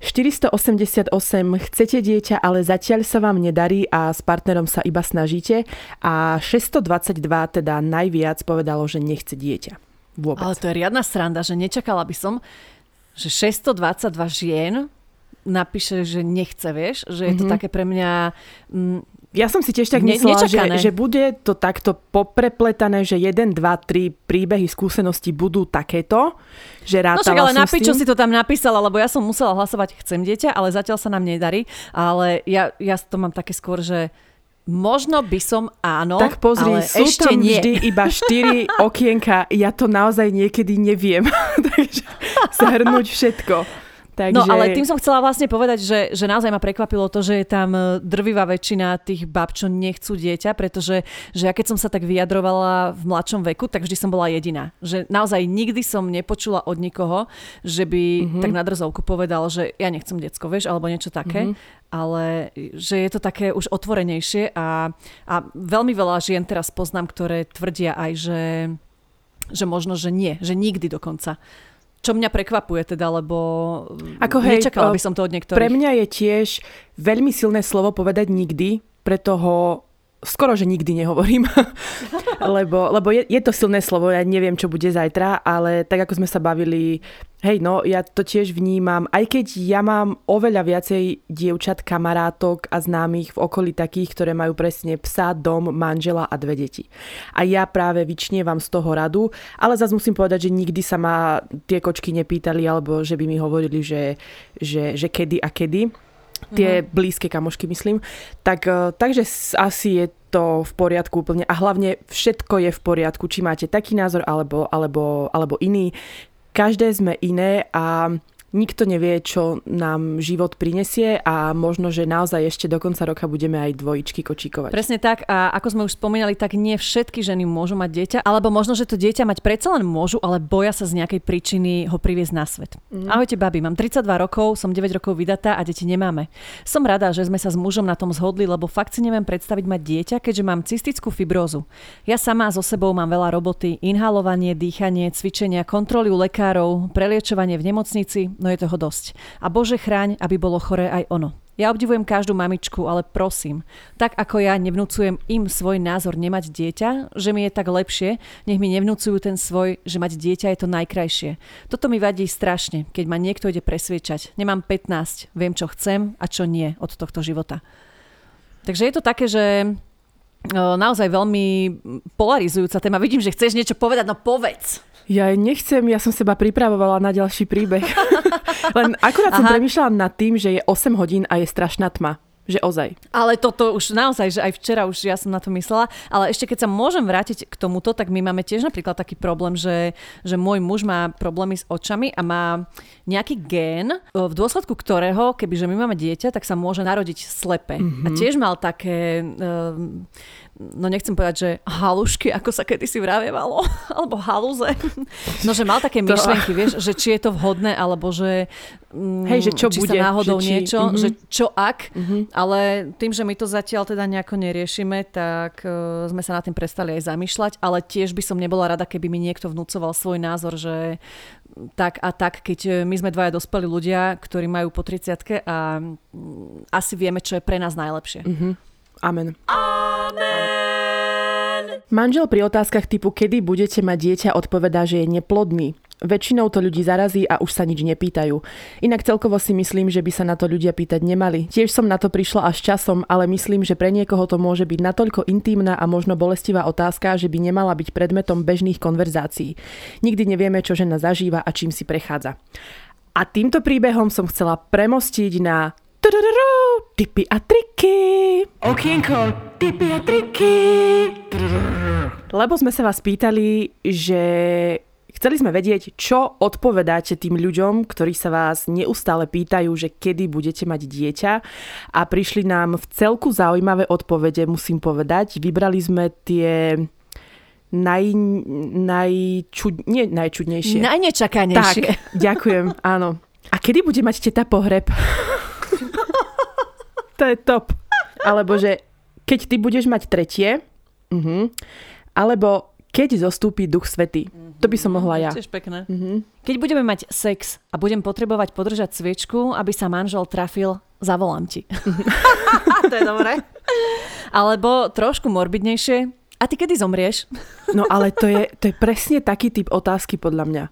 488 chcete dieťa, ale zatiaľ sa vám nedarí a s partnerom sa iba snažíte a 622 teda najviac povedalo, že nechce dieťa. Vôbec. Ale to je riadna sranda, že nečakala by som, že 622 žien napíše, že nechce, vieš, že je to mm-hmm. také pre mňa... Mm, ja som si tiež tak ne, myslela, že, že bude to takto poprepletané, že 1, 2, 3 príbehy skúsenosti budú takéto, že rátala No však ale na čo si to tam napísala, lebo ja som musela hlasovať chcem dieťa, ale zatiaľ sa nám nedarí. Ale ja, ja to mám také skôr, že Možno by som áno, Tak pozri, ale sú ešte tam nie. vždy iba štyri okienka. Ja to naozaj niekedy neviem. Takže zhrnúť všetko. Takže... No ale tým som chcela vlastne povedať, že, že naozaj ma prekvapilo to, že je tam e, drvivá väčšina tých bab, čo nechcú dieťa, pretože že ja keď som sa tak vyjadrovala v mladšom veku, tak vždy som bola jediná. Že naozaj nikdy som nepočula od nikoho, že by mm-hmm. tak na drzovku povedal, že ja nechcem decko, vieš, alebo niečo také. Mm-hmm ale že je to také už otvorenejšie a, a veľmi veľa žien teraz poznám, ktoré tvrdia aj, že, že možno, že nie, že nikdy dokonca. Čo mňa prekvapuje teda, lebo Ako hej, nečakala by som to od niektorých. Pre mňa je tiež veľmi silné slovo povedať nikdy, pre toho skoro, že nikdy nehovorím, lebo, lebo je, je to silné slovo, ja neviem, čo bude zajtra, ale tak ako sme sa bavili, hej, no, ja to tiež vnímam, aj keď ja mám oveľa viacej dievčat, kamarátok a známych v okolí takých, ktoré majú presne psa, dom, manžela a dve deti. A ja práve vyčnievam z toho radu, ale zase musím povedať, že nikdy sa ma tie kočky nepýtali, alebo že by mi hovorili, že, že, že kedy a kedy tie mm-hmm. blízke kamošky, myslím. Tak, e, takže asi je to v poriadku úplne a hlavne všetko je v poriadku, či máte taký názor alebo, alebo, alebo iný. Každé sme iné a nikto nevie, čo nám život prinesie a možno, že naozaj ešte do konca roka budeme aj dvojičky kočíkovať. Presne tak a ako sme už spomínali, tak nie všetky ženy môžu mať dieťa, alebo možno, že to dieťa mať predsa len môžu, ale boja sa z nejakej príčiny ho priviesť na svet. Mm. Ahojte babi, mám 32 rokov, som 9 rokov vydatá a deti nemáme. Som rada, že sme sa s mužom na tom zhodli, lebo fakt si neviem predstaviť mať dieťa, keďže mám cystickú fibrózu. Ja sama so sebou mám veľa roboty, inhalovanie, dýchanie, cvičenia, kontroly u lekárov, preliečovanie v nemocnici, no je toho dosť. A Bože chráň, aby bolo choré aj ono. Ja obdivujem každú mamičku, ale prosím, tak ako ja nevnúcujem im svoj názor nemať dieťa, že mi je tak lepšie, nech mi nevnúcujú ten svoj, že mať dieťa je to najkrajšie. Toto mi vadí strašne, keď ma niekto ide presviečať. Nemám 15, viem čo chcem a čo nie od tohto života. Takže je to také, že naozaj veľmi polarizujúca téma. Vidím, že chceš niečo povedať, no povedz. Ja nechcem, ja som seba pripravovala na ďalší príbeh. Len akurát Aha. som nad tým, že je 8 hodín a je strašná tma. Že ozaj. Ale toto už naozaj, že aj včera už ja som na to myslela. Ale ešte keď sa môžem vrátiť k tomuto, tak my máme tiež napríklad taký problém, že, že môj muž má problémy s očami a má nejaký gén, v dôsledku ktorého, kebyže my máme dieťa, tak sa môže narodiť slepe. Mm-hmm. A tiež mal také... Um, no nechcem povedať, že halušky, ako sa kedysi vravievalo, alebo haluze. No, že mal také myšlienky, vieš, že či je to vhodné, alebo že, mm, Hej, že čo či bude, sa náhodou že či, niečo, uh-huh. že čo ak, uh-huh. ale tým, že my to zatiaľ teda nejako neriešime, tak uh, sme sa na tým prestali aj zamýšľať, ale tiež by som nebola rada, keby mi niekto vnúcoval svoj názor, že tak a tak, keď e, my sme dvaja dospelí ľudia, ktorí majú po 30 a mm, asi vieme, čo je pre nás najlepšie. Uh-huh. Amen. Amen. Manžel pri otázkach typu kedy budete mať dieťa odpovedá, že je neplodný. Väčšinou to ľudí zarazí a už sa nič nepýtajú. Inak celkovo si myslím, že by sa na to ľudia pýtať nemali. Tiež som na to prišla až časom, ale myslím, že pre niekoho to môže byť natoľko intímna a možno bolestivá otázka, že by nemala byť predmetom bežných konverzácií. Nikdy nevieme, čo žena zažíva a čím si prechádza. A týmto príbehom som chcela premostiť na Tipy a triky. Okienko, tipy a triky. Lebo sme sa vás pýtali, že chceli sme vedieť, čo odpovedáte tým ľuďom, ktorí sa vás neustále pýtajú, že kedy budete mať dieťa a prišli nám v celku zaujímavé odpovede, musím povedať. Vybrali sme tie naj, najčud, nie najčudnejšie. Najnečakanejšie. Tak, ďakujem, áno. A kedy bude mať teta pohreb? Je top. Alebo že keď ty budeš mať tretie, uh-huh, alebo keď zostúpi duch svety. Mm-hmm. To by som mohla ja. Tiež pekné. Mm-hmm. Keď budeme mať sex a budem potrebovať podržať sviečku, aby sa manžel trafil, zavolám ti. to je dobré. Alebo trošku morbidnejšie. A ty kedy zomrieš? no ale to je, to je presne taký typ otázky podľa mňa.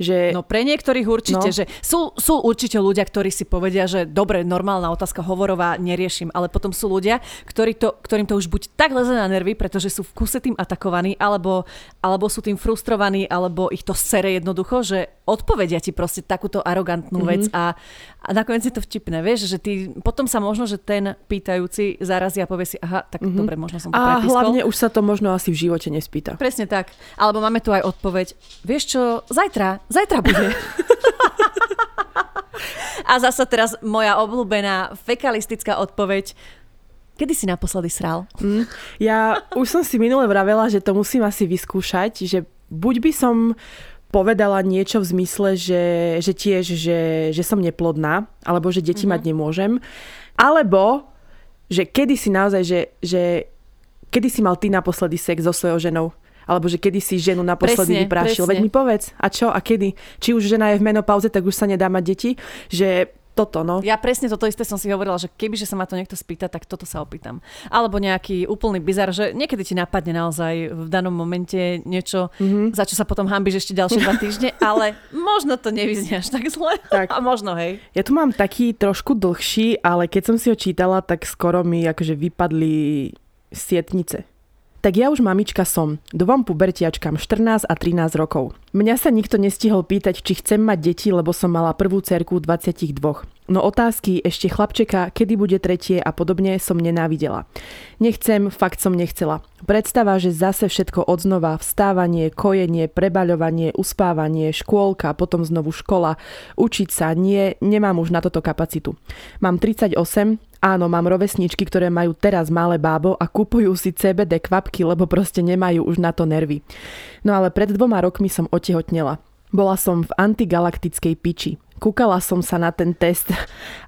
Že... No pre niektorých určite, no. že sú, sú určite ľudia, ktorí si povedia, že dobre, normálna otázka hovorová, neriešim, ale potom sú ľudia, ktorí to, ktorým to už buď tak leze na nervy, pretože sú v kuse tým atakovaní, alebo, alebo sú tým frustrovaní, alebo ich to sere jednoducho, že odpovedia ti proste takúto arogantnú mm-hmm. vec a, a nakoniec je to vtipné, vieš, že ty potom sa možno, že ten pýtajúci zarazí a povie si, aha, tak mm-hmm. dobre, možno som to A prepiskol. hlavne už sa to možno asi v živote nespýta. Presne tak. Alebo máme tu aj odpoveď, vieš čo, zajtra, Zajtra bude. A zasa teraz moja obľúbená fekalistická odpoveď. Kedy si naposledy sral? Mm, ja už som si minule vravela, že to musím asi vyskúšať, že buď by som povedala niečo v zmysle, že, že tiež, že, že som neplodná, alebo že deti mm-hmm. mať nemôžem, alebo že kedy si naozaj, že, že kedy si mal ty naposledy sex so svojou ženou? Alebo že kedy si ženu naposledy vyprášil. Veď mi povedz, a čo, a kedy? Či už žena je v menopauze, tak už sa nedá mať deti, že toto, no. Ja presne toto isté som si hovorila, že keby že sa ma to niekto spýta, tak toto sa opýtam. Alebo nejaký úplný bizar, že niekedy ti napadne naozaj v danom momente niečo, mm-hmm. za čo sa potom hambíš ešte ďalšie dva týždne, ale možno to nevyznie až tak zle. Tak. A možno, hej. Ja tu mám taký trošku dlhší, ale keď som si ho čítala, tak skoro mi akože vypadli sietnice. Tak ja už mamička som, dvom pubertiačkám 14 a 13 rokov. Mňa sa nikto nestihol pýtať, či chcem mať deti, lebo som mala prvú cerku 22. No otázky ešte chlapčeka, kedy bude tretie a podobne som nenávidela. Nechcem, fakt som nechcela. Predstava, že zase všetko odznova, vstávanie, kojenie, prebaľovanie, uspávanie, škôlka, potom znovu škola, učiť sa, nie, nemám už na toto kapacitu. Mám 38, Áno, mám rovesničky, ktoré majú teraz malé bábo a kupujú si CBD kvapky, lebo proste nemajú už na to nervy. No ale pred dvoma rokmi som otehotnela. Bola som v antigalaktickej piči. Kúkala som sa na ten test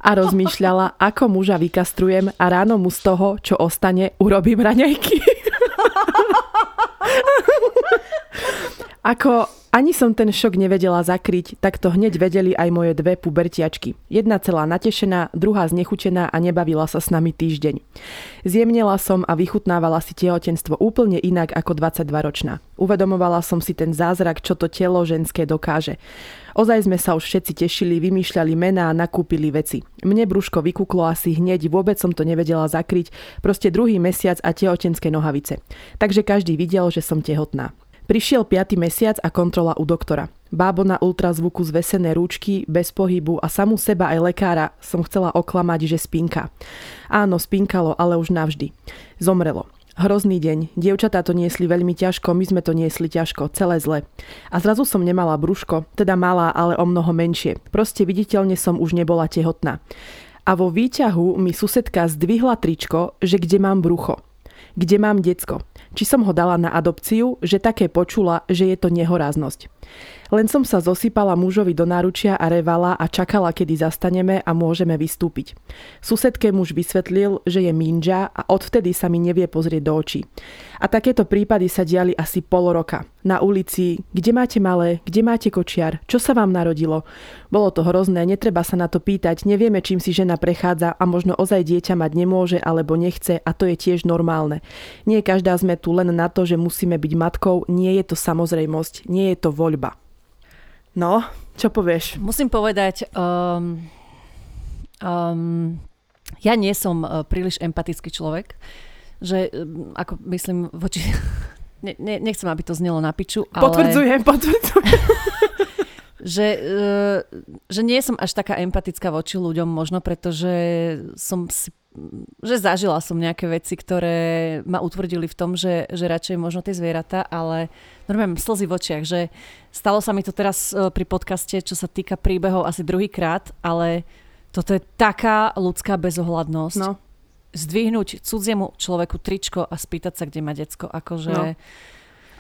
a rozmýšľala, ako muža vykastrujem a ráno mu z toho, čo ostane, urobím raňajky. ako ani som ten šok nevedela zakryť, tak to hneď vedeli aj moje dve pubertiačky. Jedna celá natešená, druhá znechutená a nebavila sa s nami týždeň. Zjemnela som a vychutnávala si tehotenstvo úplne inak ako 22-ročná. Uvedomovala som si ten zázrak, čo to telo ženské dokáže. Ozaj sme sa už všetci tešili, vymýšľali mená a nakúpili veci. Mne brúško vykúklo asi hneď, vôbec som to nevedela zakryť, proste druhý mesiac a tehotenské nohavice. Takže každý videl, že som tehotná. Prišiel 5. mesiac a kontrola u doktora. Bábo na ultrazvuku zvesené rúčky, bez pohybu a samú seba aj lekára som chcela oklamať, že spinka. Áno, spinkalo, ale už navždy. Zomrelo. Hrozný deň. Dievčatá to niesli veľmi ťažko, my sme to niesli ťažko, celé zle. A zrazu som nemala brúško, teda malá, ale o mnoho menšie. Proste viditeľne som už nebola tehotná. A vo výťahu mi susedka zdvihla tričko, že kde mám brucho. Kde mám decko či som ho dala na adopciu, že také počula, že je to nehoráznosť. Len som sa zosypala mužovi do náručia a revala a čakala, kedy zastaneme a môžeme vystúpiť. Susedke muž vysvetlil, že je minža a odvtedy sa mi nevie pozrieť do očí. A takéto prípady sa diali asi pol roka. Na ulici, kde máte malé, kde máte kočiar, čo sa vám narodilo. Bolo to hrozné, netreba sa na to pýtať, nevieme, čím si žena prechádza a možno ozaj dieťa mať nemôže alebo nechce a to je tiež normálne. Nie každá sme tu len na to, že musíme byť matkou, nie je to samozrejmosť, nie je to voľba. No, čo povieš? Musím povedať, um, um, ja nie som uh, príliš empatický človek, že um, ako myslím voči... ne, ne, nechcem, aby to znelo na piču, ale... Potvrdzujem, potvrdzujem. že, uh, že nie som až taká empatická voči ľuďom možno, pretože som si že zažila som nejaké veci, ktoré ma utvrdili v tom, že, že radšej možno tie zvieratá, ale normálne slzy v očiach, že stalo sa mi to teraz e, pri podcaste, čo sa týka príbehov asi druhýkrát, ale toto je taká ľudská bezohľadnosť. No. Zdvihnúť cudziemu človeku tričko a spýtať sa, kde má decko. Akože... No.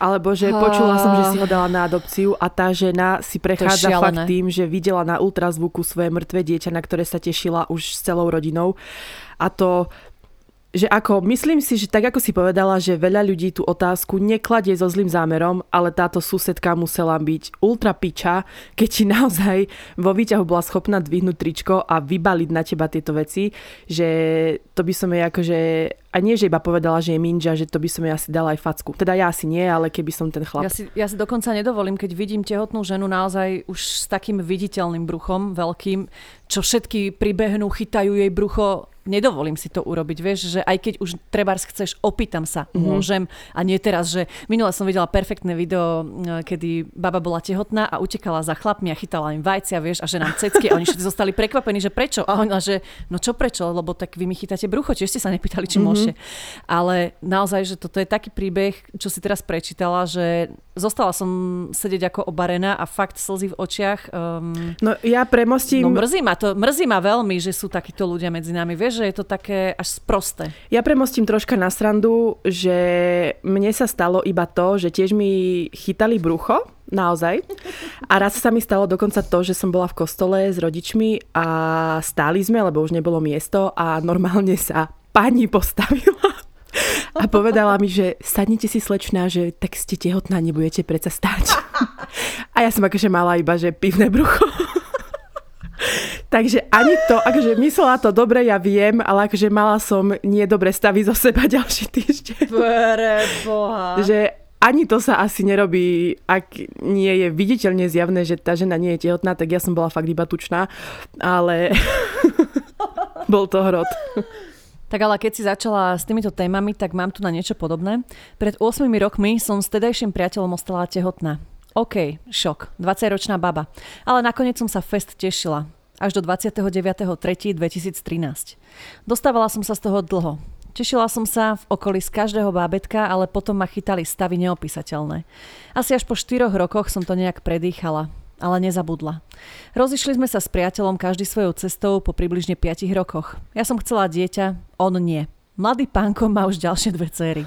Alebo že počula som, že si ho dala na adopciu a tá žena si prechádza fakt tým, že videla na ultrazvuku svoje mŕtve dieťa, na ktoré sa tešila už s celou rodinou. A to že ako, myslím si, že tak ako si povedala, že veľa ľudí tú otázku nekladie so zlým zámerom, ale táto susedka musela byť ultra piča, keď ti naozaj vo výťahu bola schopná dvihnúť tričko a vybaliť na teba tieto veci, že to by som jej akože a nie, že iba povedala, že je minja, že to by som jej asi dala aj facku. Teda ja asi nie, ale keby som ten chlap. Ja si, ja si dokonca nedovolím, keď vidím tehotnú ženu naozaj už s takým viditeľným bruchom, veľkým, čo všetky pribehnú, chytajú jej brucho nedovolím si to urobiť, vieš, že aj keď už trebárs chceš, opýtam sa, mm-hmm. môžem a nie teraz, že minule som videla perfektné video, e, kedy baba bola tehotná a utekala za chlapmi a chytala im vajcia, vieš, a že nám cecky a oni všetci zostali prekvapení, že prečo? A ona, že no čo prečo? Lebo tak vy mi chytáte brucho, či ste sa nepýtali, či mm-hmm. môžete. Ale naozaj, že toto je taký príbeh, čo si teraz prečítala, že zostala som sedieť ako obarená a fakt slzy v očiach. Um, no ja premostím... No mrzí ma to, mrzí ma veľmi, že sú takíto ľudia medzi nami, vieš, že je to také až sprosté. Ja premostím troška na srandu, že mne sa stalo iba to, že tiež mi chytali brucho, naozaj. A raz sa mi stalo dokonca to, že som bola v kostole s rodičmi a stáli sme, lebo už nebolo miesto a normálne sa pani postavila a povedala mi, že sadnite si slečná, že tak ste tehotná, nebudete predsa stáť. A ja som akože mala iba, že pivné brucho. Takže ani to, akože myslela to dobre, ja viem, ale akože mala som nie dobre stavy zo seba ďalší týždeň. Pre boha. Že ani to sa asi nerobí, ak nie je viditeľne zjavné, že tá žena nie je tehotná, tak ja som bola fakt iba tučná, ale bol to hrot. Tak ale keď si začala s týmito témami, tak mám tu na niečo podobné. Pred 8 rokmi som s tedajším priateľom ostala tehotná. OK, šok, 20-ročná baba. Ale nakoniec som sa fest tešila až do 29.3.2013. Dostávala som sa z toho dlho. Tešila som sa v okolí z každého bábetka, ale potom ma chytali stavy neopísateľné. Asi až po 4 rokoch som to nejak predýchala, ale nezabudla. Rozišli sme sa s priateľom každý svojou cestou po približne 5 rokoch. Ja som chcela dieťa, on nie. Mladý pánko má už ďalšie dve céry.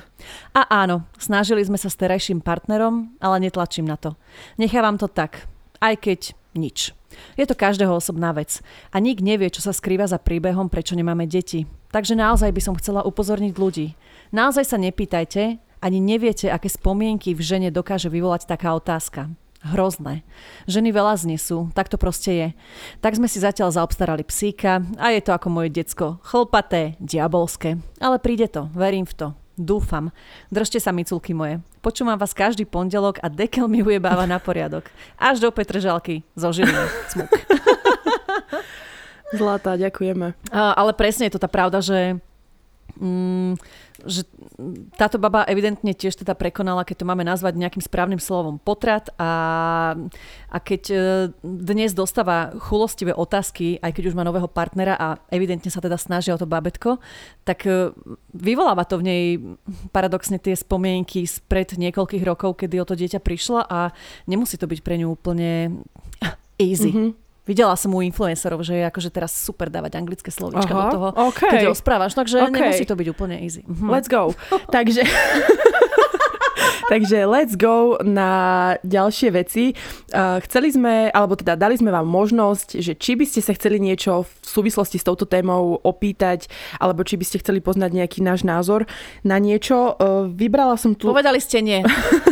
A áno, snažili sme sa s terajším partnerom, ale netlačím na to. Nechávam to tak, aj keď nič. Je to každého osobná vec. A nik nevie, čo sa skrýva za príbehom, prečo nemáme deti. Takže naozaj by som chcela upozorniť ľudí. Naozaj sa nepýtajte, ani neviete, aké spomienky v žene dokáže vyvolať taká otázka. Hrozné. Ženy veľa znesú, tak to proste je. Tak sme si zatiaľ zaobstarali psíka a je to ako moje decko. Chlpaté, diabolské. Ale príde to, verím v to. Dúfam. Držte sa, miculky moje. Počúvam vás každý pondelok a dekel mi ujebáva na poriadok. Až do Petržalky zo Žiliny. Cmuk. Zlatá, ďakujeme. A, ale presne je to tá pravda, že mm, že táto baba evidentne tiež teda prekonala, keď to máme nazvať nejakým správnym slovom, potrat a, a keď e, dnes dostáva chulostivé otázky, aj keď už má nového partnera a evidentne sa teda snaží o to babetko, tak e, vyvoláva to v nej paradoxne tie spomienky spred niekoľkých rokov, kedy o to dieťa prišla a nemusí to byť pre ňu úplne easy. Mm-hmm. Videla som u influencerov, že je akože teraz super dávať anglické slovíčka Aha, do toho, okay. keď ho správaš, takže okay. nemusí to byť úplne easy. Mhm. Let's go. takže... Takže let's go na ďalšie veci. Uh, chceli sme, alebo teda dali sme vám možnosť, že či by ste sa chceli niečo v súvislosti s touto témou opýtať, alebo či by ste chceli poznať nejaký náš názor na niečo. Uh, vybrala som tu... Povedali ste nie.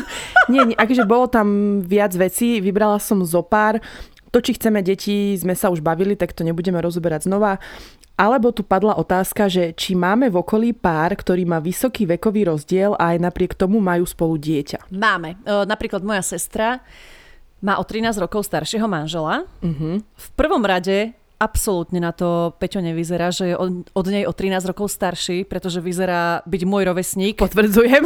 nie, nie, akože bolo tam viac vecí, vybrala som zo pár. To, či chceme deti, sme sa už bavili, tak to nebudeme rozoberať znova. Alebo tu padla otázka, že či máme v okolí pár, ktorý má vysoký vekový rozdiel a aj napriek tomu majú spolu dieťa. Máme. E, napríklad moja sestra má o 13 rokov staršieho manžela. Uh-huh. V prvom rade absolútne na to Peťo nevyzerá, že je od nej o 13 rokov starší, pretože vyzerá byť môj rovesník. Potvrdzujem.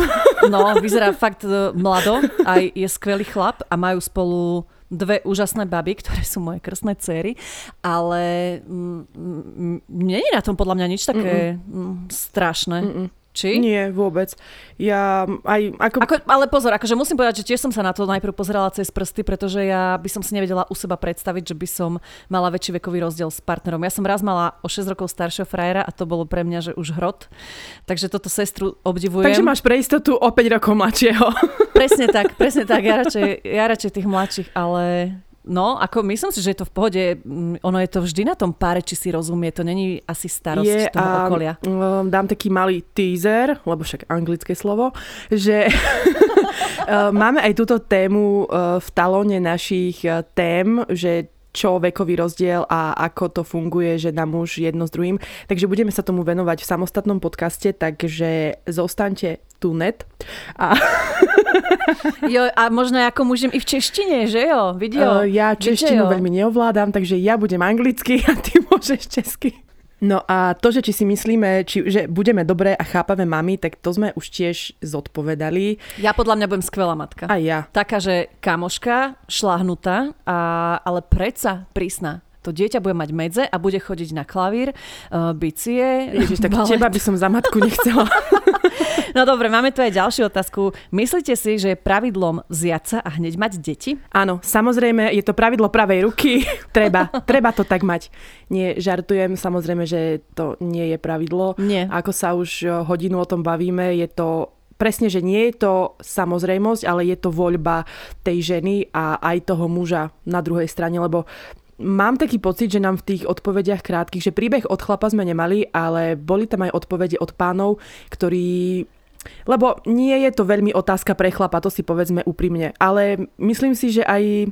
No, vyzerá fakt e, mlado, aj je skvelý chlap a majú spolu dve úžasné baby, ktoré sú moje krstné céry, ale mm, mm, nie je na tom podľa mňa nič také Mm-mm. strašné. Mm-mm. Či? Nie, vôbec. Ja aj... Ako... Ako, ale pozor, akože musím povedať, že tiež som sa na to najprv pozerala cez prsty, pretože ja by som si nevedela u seba predstaviť, že by som mala väčší vekový rozdiel s partnerom. Ja som raz mala o 6 rokov staršieho frajera a to bolo pre mňa, že už hrot. Takže toto sestru obdivujem. Takže máš pre istotu o 5 rokov mladšieho. Presne tak, presne tak. Ja radšej, ja radšej tých mladších, ale No, ako myslím si, že je to v pohode. Mm, ono je to vždy na tom páre, či si rozumie. To není asi starosť je, toho a, okolia. Um, dám taký malý teaser, lebo však anglické slovo, že máme aj túto tému uh, v talóne našich uh, tém, že čo vekový rozdiel a ako to funguje žena muž jedno s druhým. Takže budeme sa tomu venovať v samostatnom podcaste, takže zostaňte tu net. A... jo, a možno ako môžem i v češtine, že jo? Video. Uh, ja češtinu Video. veľmi neovládam, takže ja budem anglicky a ty môžeš česky. No a to, že či si myslíme, či, že budeme dobré a chápavé mami, tak to sme už tiež zodpovedali. Ja podľa mňa budem skvelá matka. A ja. Taká, že kamoška, šláhnutá, a, ale predsa prísna to dieťa bude mať medze a bude chodiť na klavír, uh, bicie. Ježiš, tak balet. teba by som za matku nechcela. no dobre, máme tu aj ďalšiu otázku. Myslíte si, že je pravidlom vziať sa a hneď mať deti? Áno, samozrejme, je to pravidlo pravej ruky. treba, treba to tak mať. Nie, žartujem, samozrejme, že to nie je pravidlo. Nie. Ako sa už eh, hodinu o tom bavíme, je to presne, že nie je to samozrejmosť, ale je to voľba tej ženy a aj toho muža na druhej strane, lebo Mám taký pocit, že nám v tých odpovediach krátkých, že príbeh od chlapa sme nemali, ale boli tam aj odpovede od pánov, ktorí lebo nie je to veľmi otázka pre chlapa, to si povedzme úprimne. Ale myslím si, že aj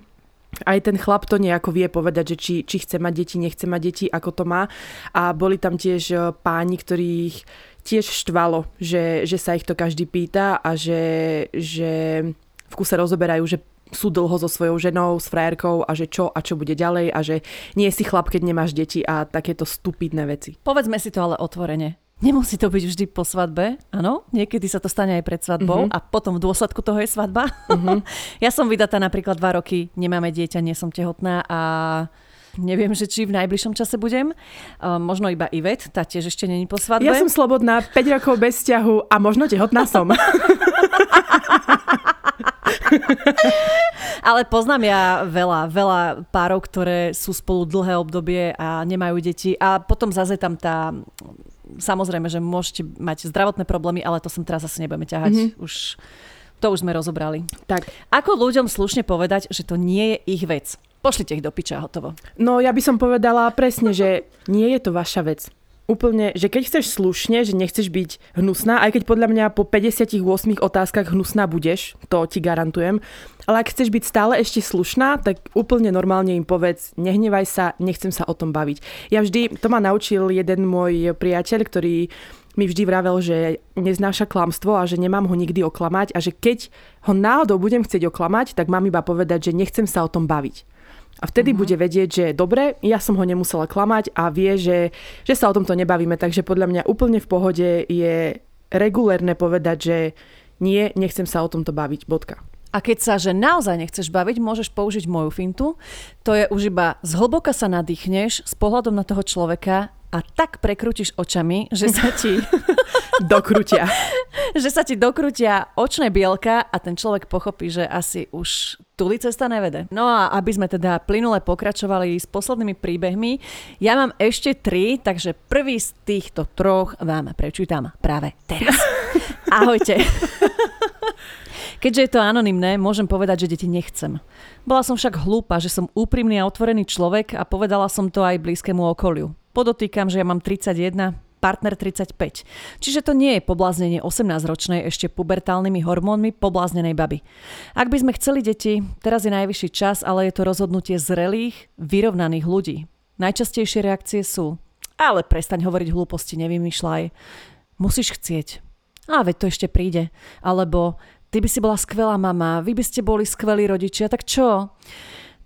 aj ten chlap to nejako vie povedať, že či, či chce mať deti, nechce mať deti, ako to má. A boli tam tiež e, páni, ktorých tiež štvalo, že, že sa ich to každý pýta a že, že v kuse rozoberajú, že sú dlho so svojou ženou, s frajerkou a že čo a čo bude ďalej a že nie si chlap, keď nemáš deti a takéto stupidné veci. Povedzme si to ale otvorene. Nemusí to byť vždy po svadbe, áno, niekedy sa to stane aj pred svadbou uh-huh. a potom v dôsledku toho je svadba. Uh-huh. ja som vydatá napríklad dva roky, nemáme dieťa, nie som tehotná a neviem, že či v najbližšom čase budem. Uh, možno iba Ivet, tá tiež ešte není po svadbe. Ja som slobodná, 5 rokov bez vzťahu a možno tehotná som. Ale poznám ja veľa, veľa párov, ktoré sú spolu dlhé obdobie a nemajú deti a potom zase tam tá samozrejme, že môžete mať zdravotné problémy, ale to som teraz asi nebudeme ťahať. Mm-hmm. Už, to už sme rozobrali. Tak. Ako ľuďom slušne povedať, že to nie je ich vec? Pošlite ich do piča, hotovo. No ja by som povedala presne, že nie je to vaša vec úplne, že keď chceš slušne, že nechceš byť hnusná, aj keď podľa mňa po 58 otázkach hnusná budeš, to ti garantujem, ale ak chceš byť stále ešte slušná, tak úplne normálne im povedz, nehnevaj sa, nechcem sa o tom baviť. Ja vždy, to ma naučil jeden môj priateľ, ktorý mi vždy vravel, že neznáša klamstvo a že nemám ho nikdy oklamať a že keď ho náhodou budem chcieť oklamať, tak mám iba povedať, že nechcem sa o tom baviť. A vtedy uh-huh. bude vedieť, že dobre, ja som ho nemusela klamať a vie, že, že sa o tomto nebavíme. Takže podľa mňa úplne v pohode je regulérne povedať, že nie, nechcem sa o tomto baviť. Bodka. A keď sa, že naozaj nechceš baviť, môžeš použiť moju fintu. To je už iba zhlboka sa nadýchneš s pohľadom na toho človeka a tak prekrútiš očami, že sa ti... dokrutia. že sa ti dokrutia očné bielka a ten človek pochopí, že asi už tuli cesta nevede. No a aby sme teda plynule pokračovali s poslednými príbehmi, ja mám ešte tri, takže prvý z týchto troch vám prečítam práve teraz. Ahojte. Keďže je to anonymné, môžem povedať, že deti nechcem. Bola som však hlúpa, že som úprimný a otvorený človek a povedala som to aj blízkemu okoliu. Podotýkam, že ja mám 31, partner 35. Čiže to nie je pobláznenie 18-ročnej ešte pubertálnymi hormónmi pobláznenej baby. Ak by sme chceli deti, teraz je najvyšší čas, ale je to rozhodnutie zrelých, vyrovnaných ľudí. Najčastejšie reakcie sú ale prestaň hovoriť hlúposti, nevymýšľaj. Musíš chcieť. A veď to ešte príde. Alebo ty by si bola skvelá mama, vy by ste boli skvelí rodičia, tak čo?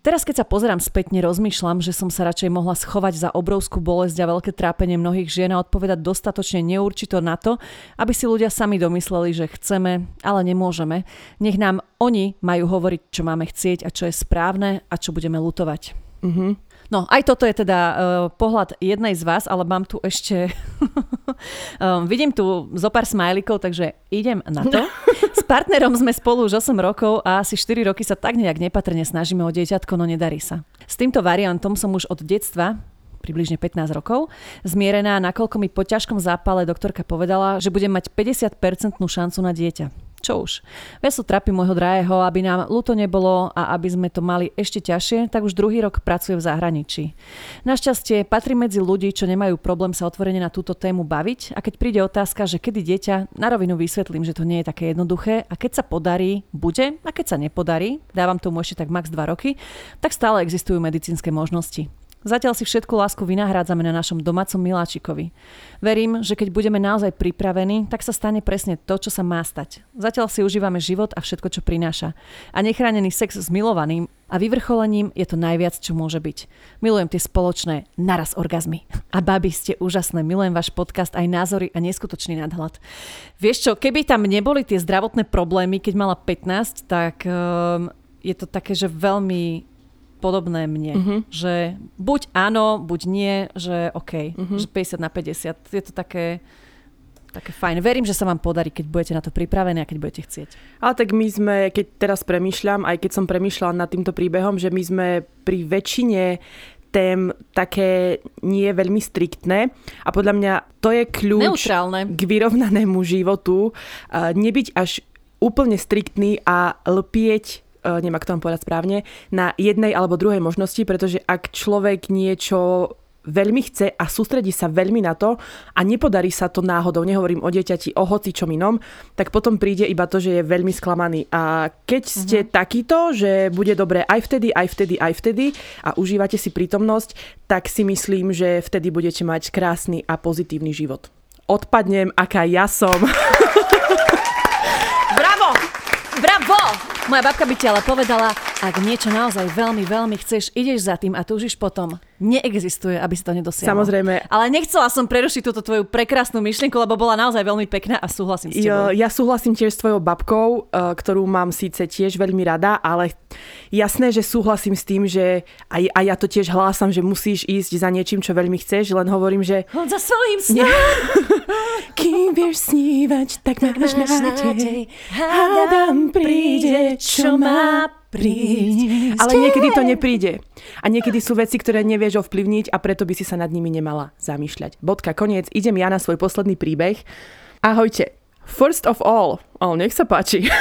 Teraz, keď sa pozerám spätne, rozmýšľam, že som sa radšej mohla schovať za obrovskú bolesť a veľké trápenie mnohých žien a odpovedať dostatočne neurčito na to, aby si ľudia sami domysleli, že chceme, ale nemôžeme. Nech nám oni majú hovoriť, čo máme chcieť a čo je správne a čo budeme lutovať. Mm-hmm. No, aj toto je teda uh, pohľad jednej z vás, ale mám tu ešte... um, vidím tu zo pár smajlikov, takže idem na to. S partnerom sme spolu už 8 rokov a asi 4 roky sa tak nejak nepatrne snažíme o dieťatko, no nedarí sa. S týmto variantom som už od detstva približne 15 rokov, zmierená, nakoľko mi po ťažkom zápale doktorka povedala, že budem mať 50% šancu na dieťa. Čo už. Veslo trapí môjho drahého, aby nám ľúto nebolo a aby sme to mali ešte ťažšie, tak už druhý rok pracuje v zahraničí. Našťastie patrí medzi ľudí, čo nemajú problém sa otvorene na túto tému baviť a keď príde otázka, že kedy dieťa, na rovinu vysvetlím, že to nie je také jednoduché a keď sa podarí, bude a keď sa nepodarí, dávam tomu ešte tak max 2 roky, tak stále existujú medicínske možnosti. Zatiaľ si všetku lásku vynahrádzame na našom domácom miláčikovi. Verím, že keď budeme naozaj pripravení, tak sa stane presne to, čo sa má stať. Zatiaľ si užívame život a všetko, čo prináša. A nechránený sex s milovaným a vyvrcholením je to najviac, čo môže byť. Milujem tie spoločné naraz orgazmy. A babi, ste úžasné. Milujem váš podcast, aj názory a neskutočný nadhľad. Vieš čo, keby tam neboli tie zdravotné problémy, keď mala 15, tak um, je to také, že veľmi podobné mne. Uh-huh. Že buď áno, buď nie, že OK, uh-huh. že 50 na 50. Je to také, také fajn. Verím, že sa vám podarí, keď budete na to pripravení a keď budete chcieť. Ale tak my sme, keď teraz premyšľam, aj keď som premyšľala nad týmto príbehom, že my sme pri väčšine tém také nie veľmi striktné a podľa mňa to je kľúč Neutrálne. k vyrovnanému životu. Nebyť až úplne striktný a lpieť neviem, ak to povedať správne, na jednej alebo druhej možnosti, pretože ak človek niečo veľmi chce a sústredí sa veľmi na to a nepodarí sa to náhodou, nehovorím o dieťati, o hoci čom inom, tak potom príde iba to, že je veľmi sklamaný. A keď ste mm-hmm. takýto, že bude dobré aj vtedy, aj vtedy, aj vtedy a užívate si prítomnosť, tak si myslím, že vtedy budete mať krásny a pozitívny život. Odpadnem, aká ja som. Moja babka by ti ale povedala, ak niečo naozaj veľmi, veľmi chceš, ideš za tým a túžiš potom. Neexistuje, aby si to nedosiahol. Samozrejme. Ale nechcela som prerušiť túto tvoju prekrásnu myšlienku, lebo bola naozaj veľmi pekná a súhlasím s tebou. Ja, ja súhlasím tiež s tvojou babkou, eh, ktorú mám síce tiež veľmi rada, ale jasné, že súhlasím s tým, že aj, a ja to tiež hlásam, že musíš ísť za niečím, čo veľmi chceš, len hovorím, že... Hod za svojím snom. Kým vieš snívať, tak máš nádej. Hádam príde, čo má prísť. Ale niekedy to nepríde. A niekedy sú veci, ktoré nevieš ovplyvniť a preto by si sa nad nimi nemala zamýšľať. Bodka, koniec. Idem ja na svoj posledný príbeh. Ahojte. First of all, oh, nech sa páči.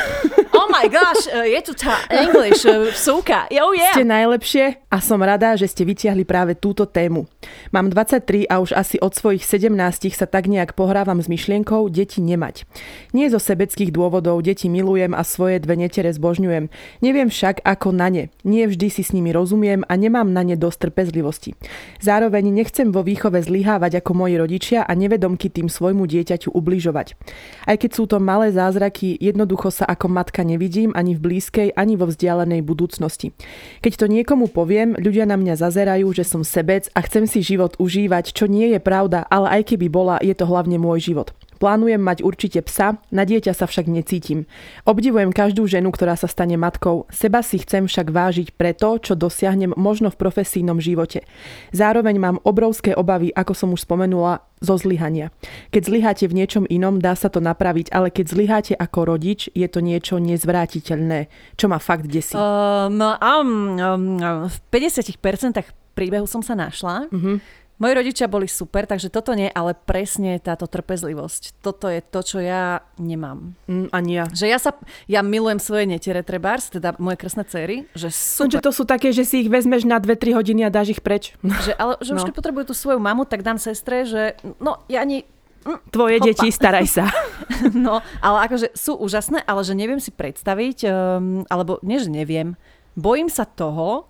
Oh my gosh, uh, je tu tá English, uh, súka. Oh yeah. Ste najlepšie a som rada, že ste vytiahli práve túto tému. Mám 23 a už asi od svojich 17 sa tak nejak pohrávam s myšlienkou deti nemať. Nie zo sebeckých dôvodov, deti milujem a svoje dve netere zbožňujem. Neviem však ako na ne. Nie vždy si s nimi rozumiem a nemám na ne dosť trpezlivosti. Zároveň nechcem vo výchove zlyhávať ako moji rodičia a nevedomky tým svojmu dieťaťu ubližovať. Aj keď sú to malé zázraky, jednoducho sa ako matka nevidím ani v blízkej, ani vo vzdialenej budúcnosti. Keď to niekomu poviem, ľudia na mňa zazerajú, že som sebec a chcem si život užívať, čo nie je pravda, ale aj keby bola, je to hlavne môj život. Plánujem mať určite psa, na dieťa sa však necítim. Obdivujem každú ženu, ktorá sa stane matkou, seba si chcem však vážiť pre to, čo dosiahnem možno v profesijnom živote. Zároveň mám obrovské obavy, ako som už spomenula, zo zlyhania. Keď zlyháte v niečom inom, dá sa to napraviť, ale keď zlyháte ako rodič, je to niečo nezvrátiteľné, čo ma fakt desí. Um, um, um, v 50% príbehu som sa našla. Uh-huh. Moji rodičia boli super, takže toto nie, ale presne táto trpezlivosť. Toto je to, čo ja nemám. Mm, ani ja. Že ja sa, ja milujem svoje netere trebárs, teda moje krsné cery, že super. Že to sú také, že si ich vezmeš na 2-3 hodiny a dáš ich preč. Že, ale že no. už keď potrebujú tú svoju mamu, tak dám sestre, že no ja ani mm, Tvoje Hopa. deti, staraj sa. no, ale akože sú úžasné, ale že neviem si predstaviť, um, alebo nie, že neviem, bojím sa toho,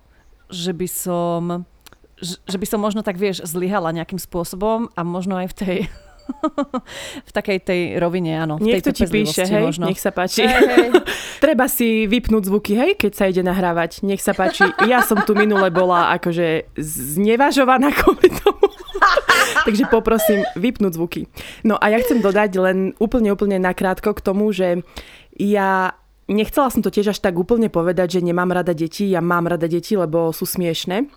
že by som že by som možno tak, vieš, zlyhala nejakým spôsobom a možno aj v tej v takej tej rovine, áno. Niekto ti píše, hej, možno. nech sa páči. Hey, hey. Treba si vypnúť zvuky, hej, keď sa ide nahrávať. Nech sa páči. Ja som tu minule bola akože znevažovaná kvôli tomu. Takže poprosím vypnúť zvuky. No a ja chcem dodať len úplne, úplne nakrátko k tomu, že ja nechcela som to tiež až tak úplne povedať, že nemám rada deti. Ja mám rada deti, lebo sú smiešne.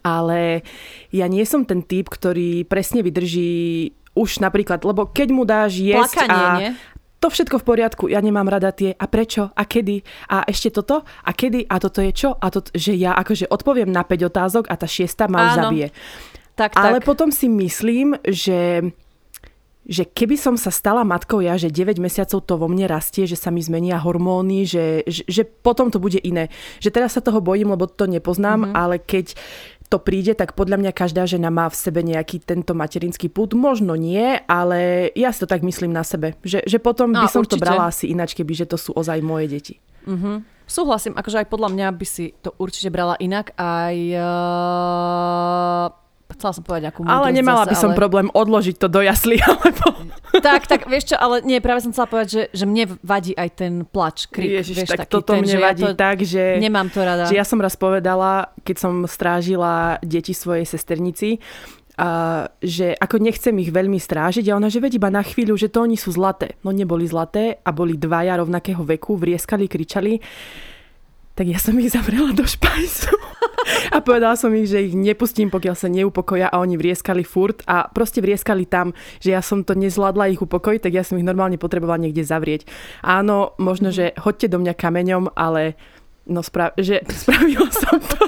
Ale ja nie som ten typ, ktorý presne vydrží už napríklad, lebo keď mu dáš jesť Plakanie, a, nie? to všetko v poriadku, ja nemám rada tie a prečo a kedy a ešte toto a kedy a toto je čo a to, že ja akože odpoviem na 5 otázok a tá šiesta ma už zabije. Tak, Ale tak. potom si myslím, že že keby som sa stala matkou ja, že 9 mesiacov to vo mne rastie, že sa mi zmenia hormóny, že, že, že potom to bude iné. Že teraz sa toho bojím, lebo to nepoznám, mm-hmm. ale keď to príde, tak podľa mňa každá žena má v sebe nejaký tento materinský pút. Možno nie, ale ja si to tak myslím na sebe. Že, že potom by som určite. to brala asi inač, keby že to sú ozaj moje deti. Mm-hmm. Súhlasím, akože aj podľa mňa by si to určite brala inak. Aj uh chcela som povedať nejakú Ale nemala zase, by som ale... problém odložiť to do jasly, alebo... Tak, tak, vieš čo, ale nie, práve som chcela povedať, že, že mne vadí aj ten plač, krik. Ježiš, vieš, tak taký toto ten, mne vadí ja to... tak, že... Nemám to rada. Že ja som raz povedala, keď som strážila deti svojej sesternici, a, že ako nechcem ich veľmi strážiť a ona, že veď iba na chvíľu, že to oni sú zlaté. No neboli zlaté a boli dvaja rovnakého veku, vrieskali, kričali tak ja som ich zavrela do špajsu. A povedala som ich, že ich nepustím, pokiaľ sa neupokoja a oni vrieskali furt a proste vrieskali tam, že ja som to nezvládla ich upokojiť, tak ja som ich normálne potrebovala niekde zavrieť. Áno, možno, že hoďte do mňa kameňom, ale no spra- že spravila som to.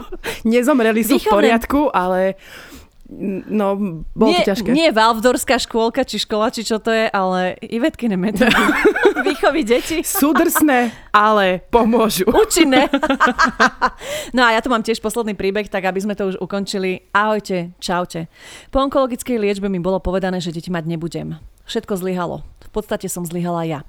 Nezomreli sú v poriadku, ale No, bolo nie, to ťažké. Nie Valvdorská škôlka, či škola, či čo to je, ale Ivetkine metódy. Výchovy deti. Sú drsné, ale pomôžu. Účinné. no a ja tu mám tiež posledný príbeh, tak aby sme to už ukončili. Ahojte, čaute. Po onkologickej liečbe mi bolo povedané, že deti mať nebudem. Všetko zlyhalo. V podstate som zlyhala ja.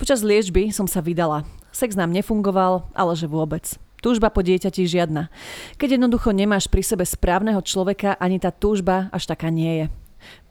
Počas liečby som sa vydala. Sex nám nefungoval, ale že vôbec. Túžba po dieťati žiadna. Keď jednoducho nemáš pri sebe správneho človeka, ani tá túžba až taká nie je.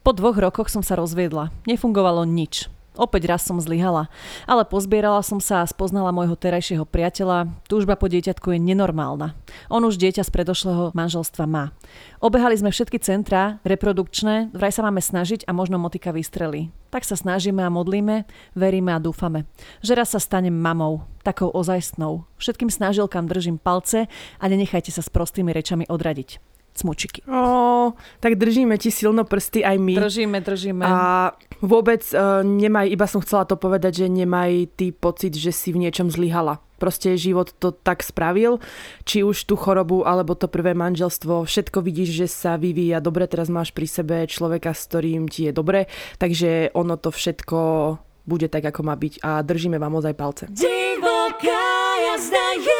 Po dvoch rokoch som sa rozviedla. Nefungovalo nič. Opäť raz som zlyhala, ale pozbierala som sa a spoznala môjho terajšieho priateľa. Túžba po dieťatku je nenormálna. On už dieťa z predošlého manželstva má. Obehali sme všetky centrá, reprodukčné, vraj sa máme snažiť a možno motika vystrelí. Tak sa snažíme a modlíme, veríme a dúfame, že raz sa stanem mamou, takou ozajstnou. Všetkým snažilkám držím palce a nenechajte sa s prostými rečami odradiť smučiky. Ó, tak držíme ti silno prsty aj my. Držíme, držíme. A vôbec uh, nemaj, iba som chcela to povedať, že nemaj ty pocit, že si v niečom zlyhala. Proste život to tak spravil, či už tú chorobu, alebo to prvé manželstvo, všetko vidíš, že sa vyvíja dobre, teraz máš pri sebe človeka, s ktorým ti je dobre, takže ono to všetko bude tak, ako má byť. A držíme vám ozaj palce. Divoká jazda je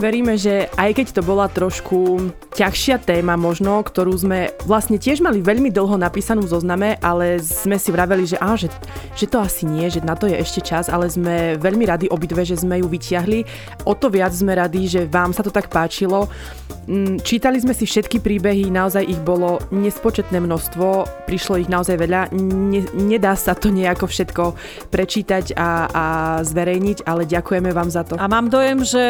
Veríme, že aj keď to bola trošku ťažšia téma možno, ktorú sme vlastne tiež mali veľmi dlho napísanú v zozname, ale sme si vraveli, že, á, že, že to asi nie, že na to je ešte čas, ale sme veľmi radi obidve, že sme ju vyťahli. O to viac sme radi, že vám sa to tak páčilo. Mm, čítali sme si všetky príbehy, naozaj ich bolo nespočetné množstvo, prišlo ich naozaj veľa. Ne, nedá sa to nejako všetko prečítať a, a zverejniť, ale ďakujeme vám za to. A mám dojem, že,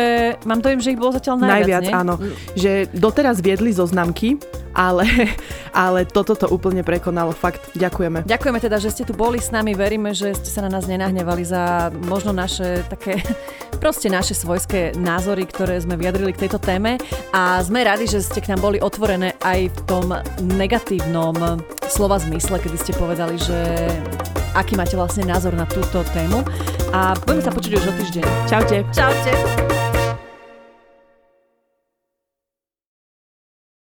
mám dojem, že ich bolo zatiaľ najviac, Najviac, nie? áno. Že doteraz viedli zoznamky, ale, ale toto to úplne prekonalo. Fakt, ďakujeme. Ďakujeme teda, že ste tu boli s nami. Veríme, že ste sa na nás nenahnevali za možno naše také, proste naše svojské názory, ktoré sme vyjadrili k tejto téme. A sme radi, že ste k nám boli otvorené aj v tom negatívnom slova zmysle, kedy ste povedali, že aký máte vlastne názor na túto tému. A budeme sa počuť už o týždeň. Čaute. Čaute.